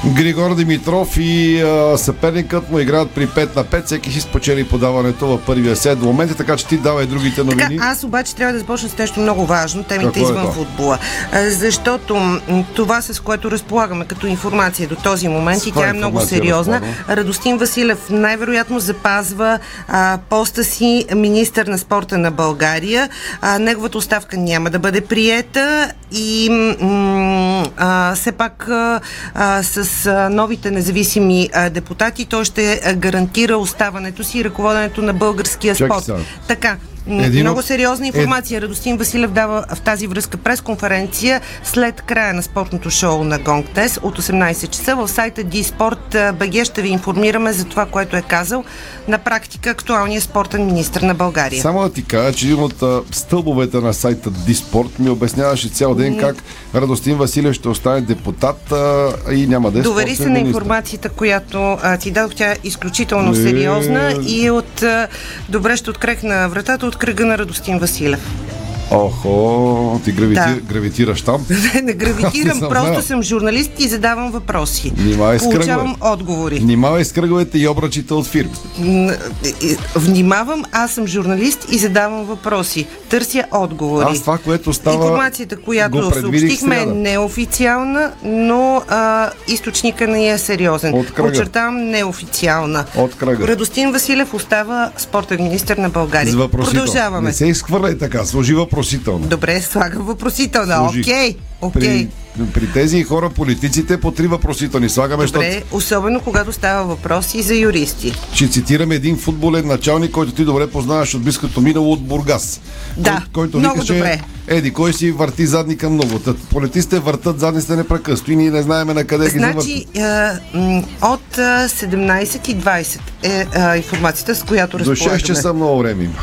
Григор Димитров и а, съперникът му играят при 5 на 5. Всеки си спечели подаването в първия сет. До момента, така че ти давай другите Така, новини. аз обаче трябва да започна с нещо много важно, темите Какво е извън то? футбола. А, Защото м, това, с което разполагаме като информация до този момент, С и тя е много сериозна, разполагаме? Радостин Василев най-вероятно запазва а, поста си министър на спорта на България. А, неговата оставка няма да бъде приета и м, а, все пак а, а, с новите независими депутати. Той ще гарантира оставането си и ръководенето на българския спорт. Така, Един много от- сериозна информация. Радостин Василев дава в тази връзка пресконференция след края на спортното шоу на Гонг Днес от 18 часа в сайта Диспорт БГ ще ви информираме за това, което е казал на практика актуалният спортен министр на България. Само да ти кажа, че един от стълбовете на сайта Диспорт ми обясняваше цял ден как Радостин Василев ще остане депутат а, и няма да е Довери се на информацията, която а, ти дадох. Тя е изключително сериозна и е от а, добре ще открехна вратата от кръга на Радостин Василев. Охо, ти гравити... Да. гравитираш там. Не, гравитирам, Не просто съм журналист и задавам въпроси. Внимавай с Получавам отговори. Внимавай с кръговете и обръчите от фирми. Внимавам, аз съм журналист и задавам въпроси. Търся отговори. Аз това, което става, Информацията, която съобщихме е неофициална, но а, източника не е сериозен. От кръга. Подчертавам неофициална. От кръга. Радостин Василев остава спортен министр на България. Продължаваме. Не се изхвърляй така, сложи въпросително. Добре, слагам въпросителна. Окей, окей. При, при тези хора, политиците, по три въпросителни слагаме, защото Добре, особено когато става въпрос и за юристи. ще цитираме един футболен началник, който ти добре познаваш от близкото минало от Бургас. Да, Кой, който много викаше, добре. Еди, кой си върти задника много. Тът, Политистите въртат задниците непрекъсто и ние не знаеме на къде ги Значи, завъртат. а, м, от а, 17.20 е а, информацията, с която До разполагаме. 6 часа много време има.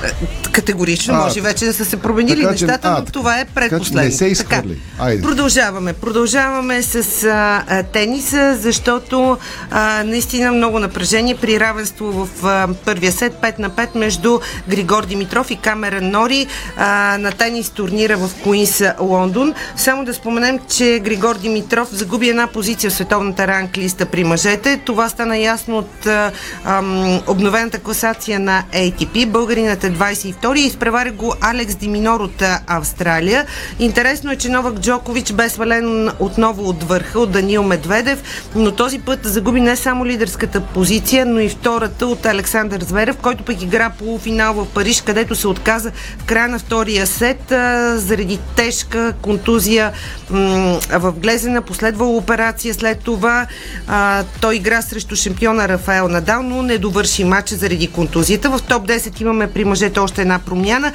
Категорично, А, може вече да са се променили така нещата, а, но това е предпоследно. не се изхвърли. Айде. Продължаваме. Продължаваме с а, тениса, защото а, наистина много напрежение при равенство в а, първия сет 5 на 5 между Григор Димитров и Камера Нори а, на тенис турнира в Куинс, Лондон. Само да споменем, че Григор Димитров загуби една позиция в световната ранглиста при мъжете. Това стана ясно от а, а, обновената класация на ATP. Българинът е 22 и изпревари го Алекс Диминор от Австралия. Интересно е, че Новак Джокович бе свален отново от върха от Данил Медведев, но този път загуби не само лидерската позиция, но и втората от Александър Зверев, който пък игра полуфинал в Париж, където се отказа в края на втория сет а, заради тежка контузия м- в глезена, последвала операция след това. А, той игра срещу шампиона Рафаел Надал, но не довърши матча заради контузията. В топ 10 имаме при мъжете още една промяна.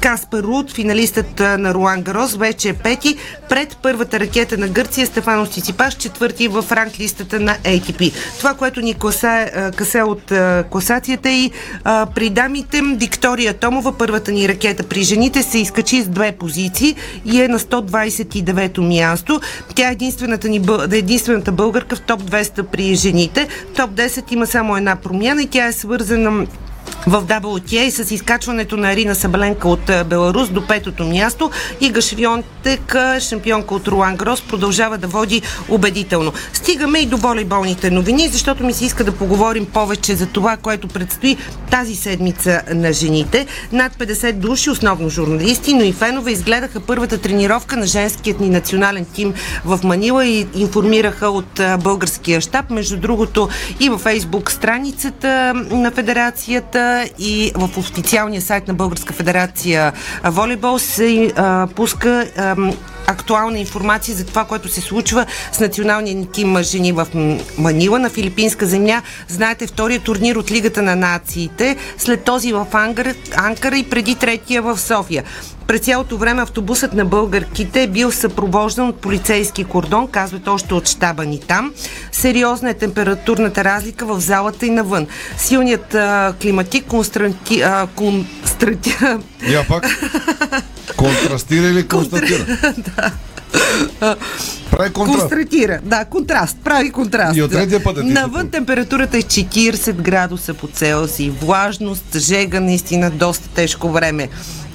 Каспар Руд, финалистът на Руан Гарос, вече е пети пред първата ракета на Гърция Стефано Циципаш, четвърти в ранглистата на ATP. Това, което ни класа, каса от класацията и а, при дамите Виктория Томова, първата ни ракета при жените, се изкачи с две позиции и е на 129-то място. Тя е единствената, ни, единствената българка в топ 200 при жените. Топ 10 има само една промяна и тя е свързана в WTA с изкачването на Арина Сабаленка от Беларус до петото място и Гашвионтек, шампионка от Руан Грос, продължава да води убедително. Стигаме и до волейболните новини, защото ми се иска да поговорим повече за това, което предстои тази седмица на жените. Над 50 души, основно журналисти, но и фенове, изгледаха първата тренировка на женският ни национален тим в Манила и информираха от българския щаб. Между другото и във фейсбук страницата на федерацията и в официалния сайт на Българска федерация волейбол се а, пуска а, актуална информация за това, което се случва с националния ни тим жени в Манила на филипинска земя. Знаете, втория турнир от Лигата на нациите, след този в Анкара, и преди третия в София. През цялото време автобусът на българките е бил съпровождан от полицейски кордон, казват още от щаба ни там. Сериозна е температурната разлика в залата и навън. Силният а, климатик констранти, а, констратира... Я пак? Контрастира или констатира? да. Прави контраст. Констратира. Да, контраст. Прави контраст. И от третия път е Навън температурата е 40 градуса по Целсий. Влажност, жега, наистина доста тежко време.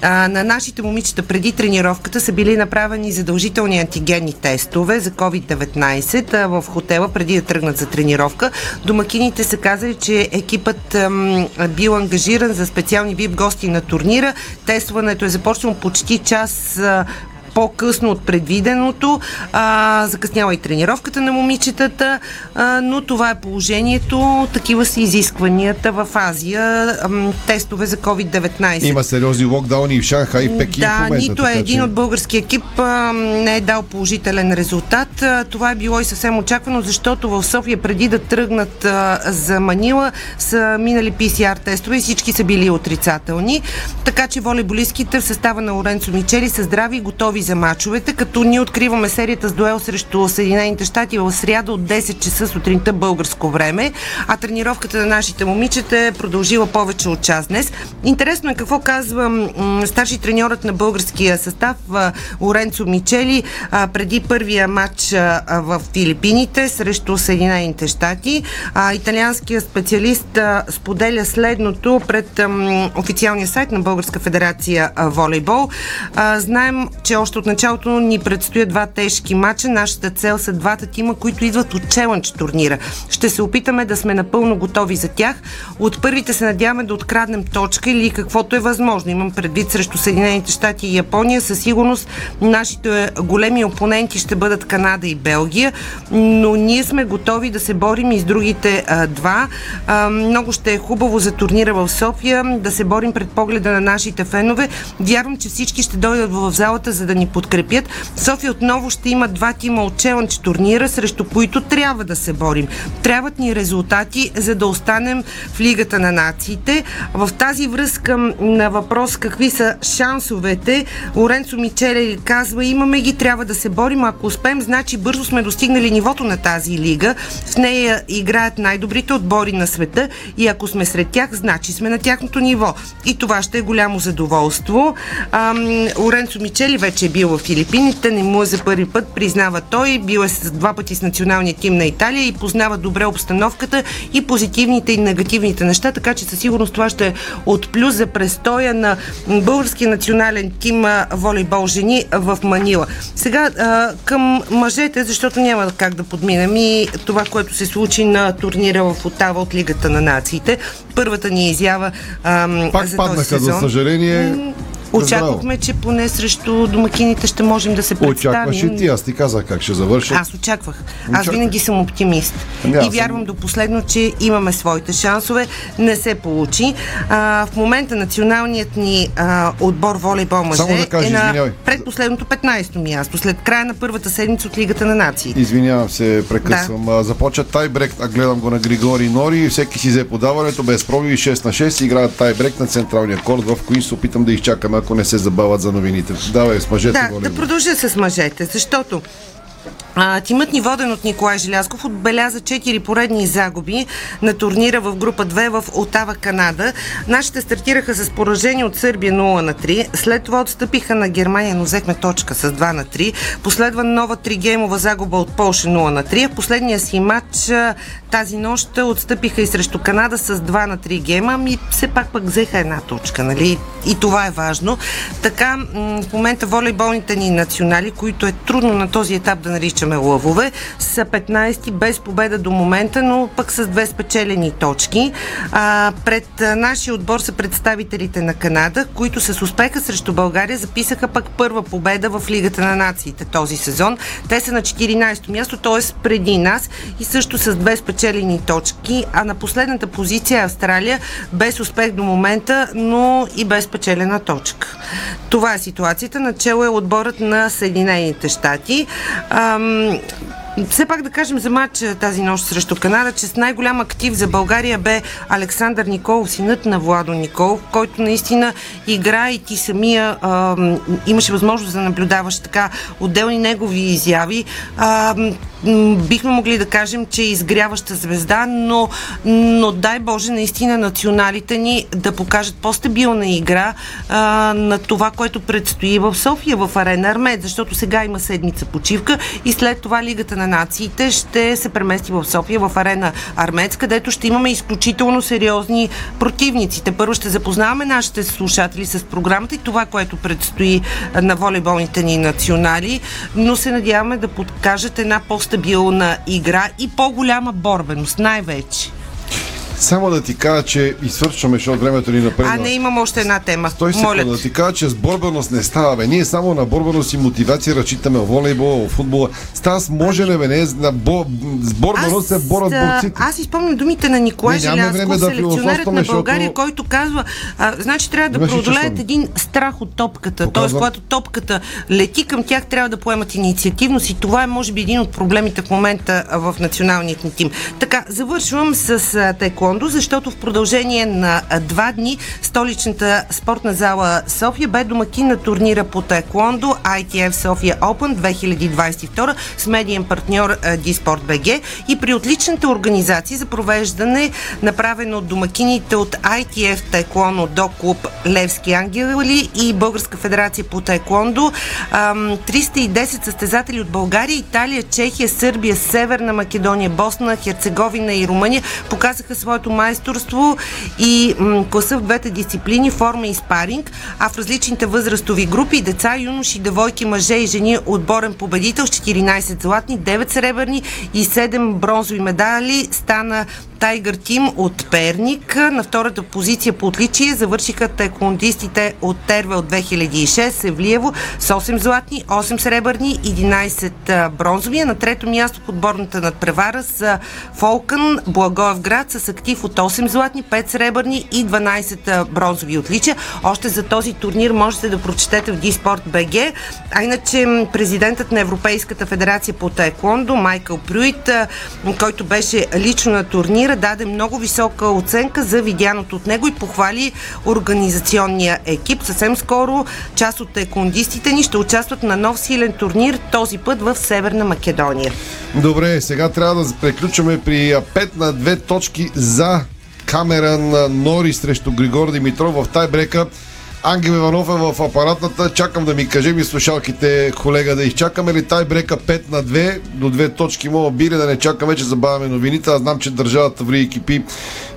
А, на нашите момичета преди тренировката са били направени задължителни антигенни тестове за COVID-19 а, в хотела преди да тръгнат за тренировка. Домакините са казали, че екипът ам, бил ангажиран за специални вип гости на турнира. Тестването е започнало почти час а, по-късно от предвиденото. А, закъснява и тренировката на момичетата, а, но това е положението. Такива са изискванията в Азия. А, тестове за COVID-19. Има сериозни локдауни в Шанхай, и Пекин да, в момента. нито е един че... от български екип а, не е дал положителен резултат. А, това е било и съвсем очаквано, защото в София преди да тръгнат а, за Манила са минали PCR тестове и всички са били отрицателни. Така че волейболистките в състава на Лоренцо Мичели са здрави и готови за мачовете, като ние откриваме серията с дуел срещу Съединените щати в сряда от 10 часа сутринта българско време, а тренировката на нашите момичета е продължила повече от час днес. Интересно е какво казва м- старши треньорът на българския състав Лоренцо Мичели преди първия матч в Филипините срещу Съединените щати. Италианският специалист споделя следното пред официалния сайт на Българска федерация волейбол. Знаем, че още от началото ни предстоят два тежки мача. Нашата цел са двата тима, които идват от челънч турнира. Ще се опитаме да сме напълно готови за тях. От първите се надяваме да откраднем точка или каквото е възможно. Имам предвид срещу Съединените щати и Япония. Със сигурност нашите големи опоненти ще бъдат Канада и Белгия, но ние сме готови да се борим и с другите а, два. А, много ще е хубаво за турнира в София да се борим пред погледа на нашите фенове. Вярвам, че всички ще дойдат в залата, за да ни подкрепят. София отново ще има два тима от челънч турнира, срещу които трябва да се борим. Трябват ни резултати, за да останем в Лигата на нациите. В тази връзка на въпрос какви са шансовете, Лоренцо Мичеле казва, имаме ги, трябва да се борим. Ако успеем, значи бързо сме достигнали нивото на тази лига. В нея играят най-добрите отбори на света и ако сме сред тях, значи сме на тяхното ниво. И това ще е голямо задоволство. Ам, Лоренцо Мичели вече е бил в Филипините, не му е за първи път, признава той, бил е с два пъти с националния тим на Италия и познава добре обстановката и позитивните и негативните неща, така че със сигурност това ще е от плюс за престоя на българския национален тим волейбол жени в Манила. Сега към мъжете, защото няма как да подминем и това, което се случи на турнира в Отава от Лигата на нациите. Първата ни изява ам, Пак за паднаха, този сезон. за съжаление. Очаквахме, че поне срещу домакините ще можем да се представим. Очакваш и ти, аз ти казах как ще завършат. Аз очаквах. Аз винаги съм оптимист. Ами и вярвам до последно, че имаме своите шансове. Не се получи. А, в момента националният ни а, отбор волейбол мъже Само да кажа, е на извинявай. предпоследното 15-то място, след края на първата седмица от Лигата на нациите. Извинявам се, прекъсвам. Да. Започва тайбрек, а гледам го на Григори Нори. Всеки си взе подаването, без проби 6 на 6. Играят тайбрек на централния корт, в Куинс. Опитам да изчакаме, ако не се забавят за новините. Давай с мъжете. Да, да продължа с мъжете, защото а, тимът ни воден от Николай Желязков отбеляза 4 поредни загуби на турнира в група 2 в Отава, Канада. Нашите стартираха с поражение от Сърбия 0 на 3. След това отстъпиха на Германия, но взехме точка с 2 на 3. Последва нова тригеймова загуба от Полша 0 на 3. В последния си матч тази нощ отстъпиха и срещу Канада с 2 на 3 гейма. Ми все пак пък взеха една точка, нали? И това е важно. Така, в момента волейболните ни национали, които е трудно на този етап да наричаме лъвове, са 15 без победа до момента, но пък с две спечелени точки. А, пред нашия отбор са представителите на Канада, които с успеха срещу България записаха пък първа победа в Лигата на нациите този сезон. Те са на 14-то място, т.е. преди нас и също с две спечелени точки, а на последната позиция е Австралия без успех до момента, но и без спечелена точка. Това е ситуацията. Начало е отборът на Съединените щати. Ам, все пак да кажем за матч тази нощ срещу Канада, че с най-голям актив за България бе Александър Николов, синът на Владо Николов, който наистина игра и ти самия а, имаше възможност да наблюдаваш така отделни негови изяви. А, бихме могли да кажем, че е изгряваща звезда, но, но дай Боже наистина националите ни да покажат по-стабилна игра а, на това, което предстои в София, в арена Армед, защото сега има седмица почивка и след това Лигата на нациите ще се премести в София, в арена Армец, където ще имаме изключително сериозни противници. Те първо ще запознаваме нашите слушатели с програмата и това, което предстои на волейболните ни национали, но се надяваме да подкажат една по-стабилна игра и по-голяма борбеност, най-вече. Само да ти кажа, че извършваме, защото времето ни напредва. А не имам още една тема. Той се Моля. да ти кажа, че с борбеност не става. Бе. Ние само на борбеност и мотивация разчитаме волейбол, футбола. Става с може ли, бе, не, на бо... с борбеност се борят борците. Аз изпомням думите на Николай Желязков, да селекционерът философстваме, на България, защото- който казва, а, значи трябва да преодолеят един страх от топката. Тоест, Показва. когато топката лети към тях, трябва да поемат инициативност и това е, може би, един от проблемите в момента в националният ни тим. Така, завършвам с а, тайкондо, защото в продължение на два дни столичната спортна зала София бе домакин на турнира по тайкондо ITF София Open 2022 с медиен партньор Диспорт БГ и при отличната организация за провеждане, направено от домакините от ITF Тайкондо до клуб Левски ангели и Българска федерация по тайкондо. Ам, 310 състезатели от България, Италия, Чехия, Сърбия, Северна Македония, Босна, Херцеговина и Румъния показаха своето майсторство и м, класа в двете дисциплини, форма и спаринг, а в различните възрастови групи деца, юноши, девойки, мъже и жени отборен победител с 14 златни, 9 сребърни и 7 бронзови медали стана Тайгър Тим от Перник. На втората позиция по отличие завършиха тайкондистите от Терве от 2006, Севлиево с 8 златни, 8 сребърни, 11 а, бронзови. На трето място в отборната надпревара с Фолкън, Благоевград с актив от 8 златни, 5 сребърни и 12 а, бронзови отличия. Още за този турнир можете да прочетете в Диспорт БГ. А иначе президентът на Европейската федерация по таеквондо Майкъл Прюит, който беше лично на турнира, даде много висока оценка за видяното от него и похвали организационния екип. Съвсем скоро част от таеквондистите ни ще участват на нов силен турнир, този път в Северна Македония. Добре, сега трябва да приключваме при а, 5 на 2 точки за камера на Нори срещу Григор Димитров в тайбрека. Ангел Иванов е в апаратната. Чакам да ми каже ми слушалките, колега, да изчакаме ли тай брека 5 на 2 до две точки мога били, да не чакаме, че забавяме новините. Аз знам, че държавата ври екипи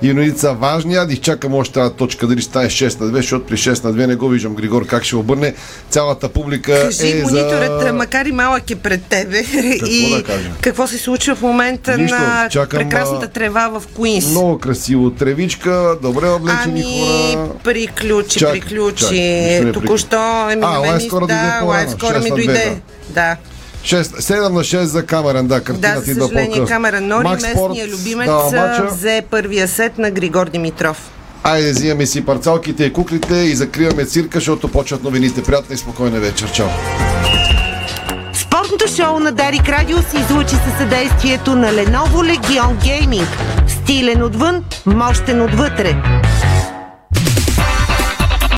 и новините са важни. А да изчакам още тази точка, дали ще стане 6 на 2, защото при 6 на 2 не го виждам Григор как ще обърне. Цялата публика Кажи, е мониторът, за... макар и малък е пред тебе. Какво и да кажем? какво се случва в момента Нищо, на чакам, прекрасната трева в Куинс? Много красиво. Тревичка, добре облечени Ами, хора. приключи, Чак, приключи. Нищо не Току-що е ми А, на мен дойде да, по-рано, лайфскора ми 6 на 2, дойде. Да. 6, 7 на 6 за Камерен, да, Да, картината за идва съжаление, по-късно. Камера Нори, Макс местния любимец, мача. взе първия сет на Григор Димитров. Айде, взимаме си парцалките и куклите и закриваме цирка, защото почват новините. Приятна и спокойна вечер. Чао! Спортното шоу на Дарик Радио се излучи със съдействието на Lenovo Legion Gaming. Стилен отвън, мощен отвътре.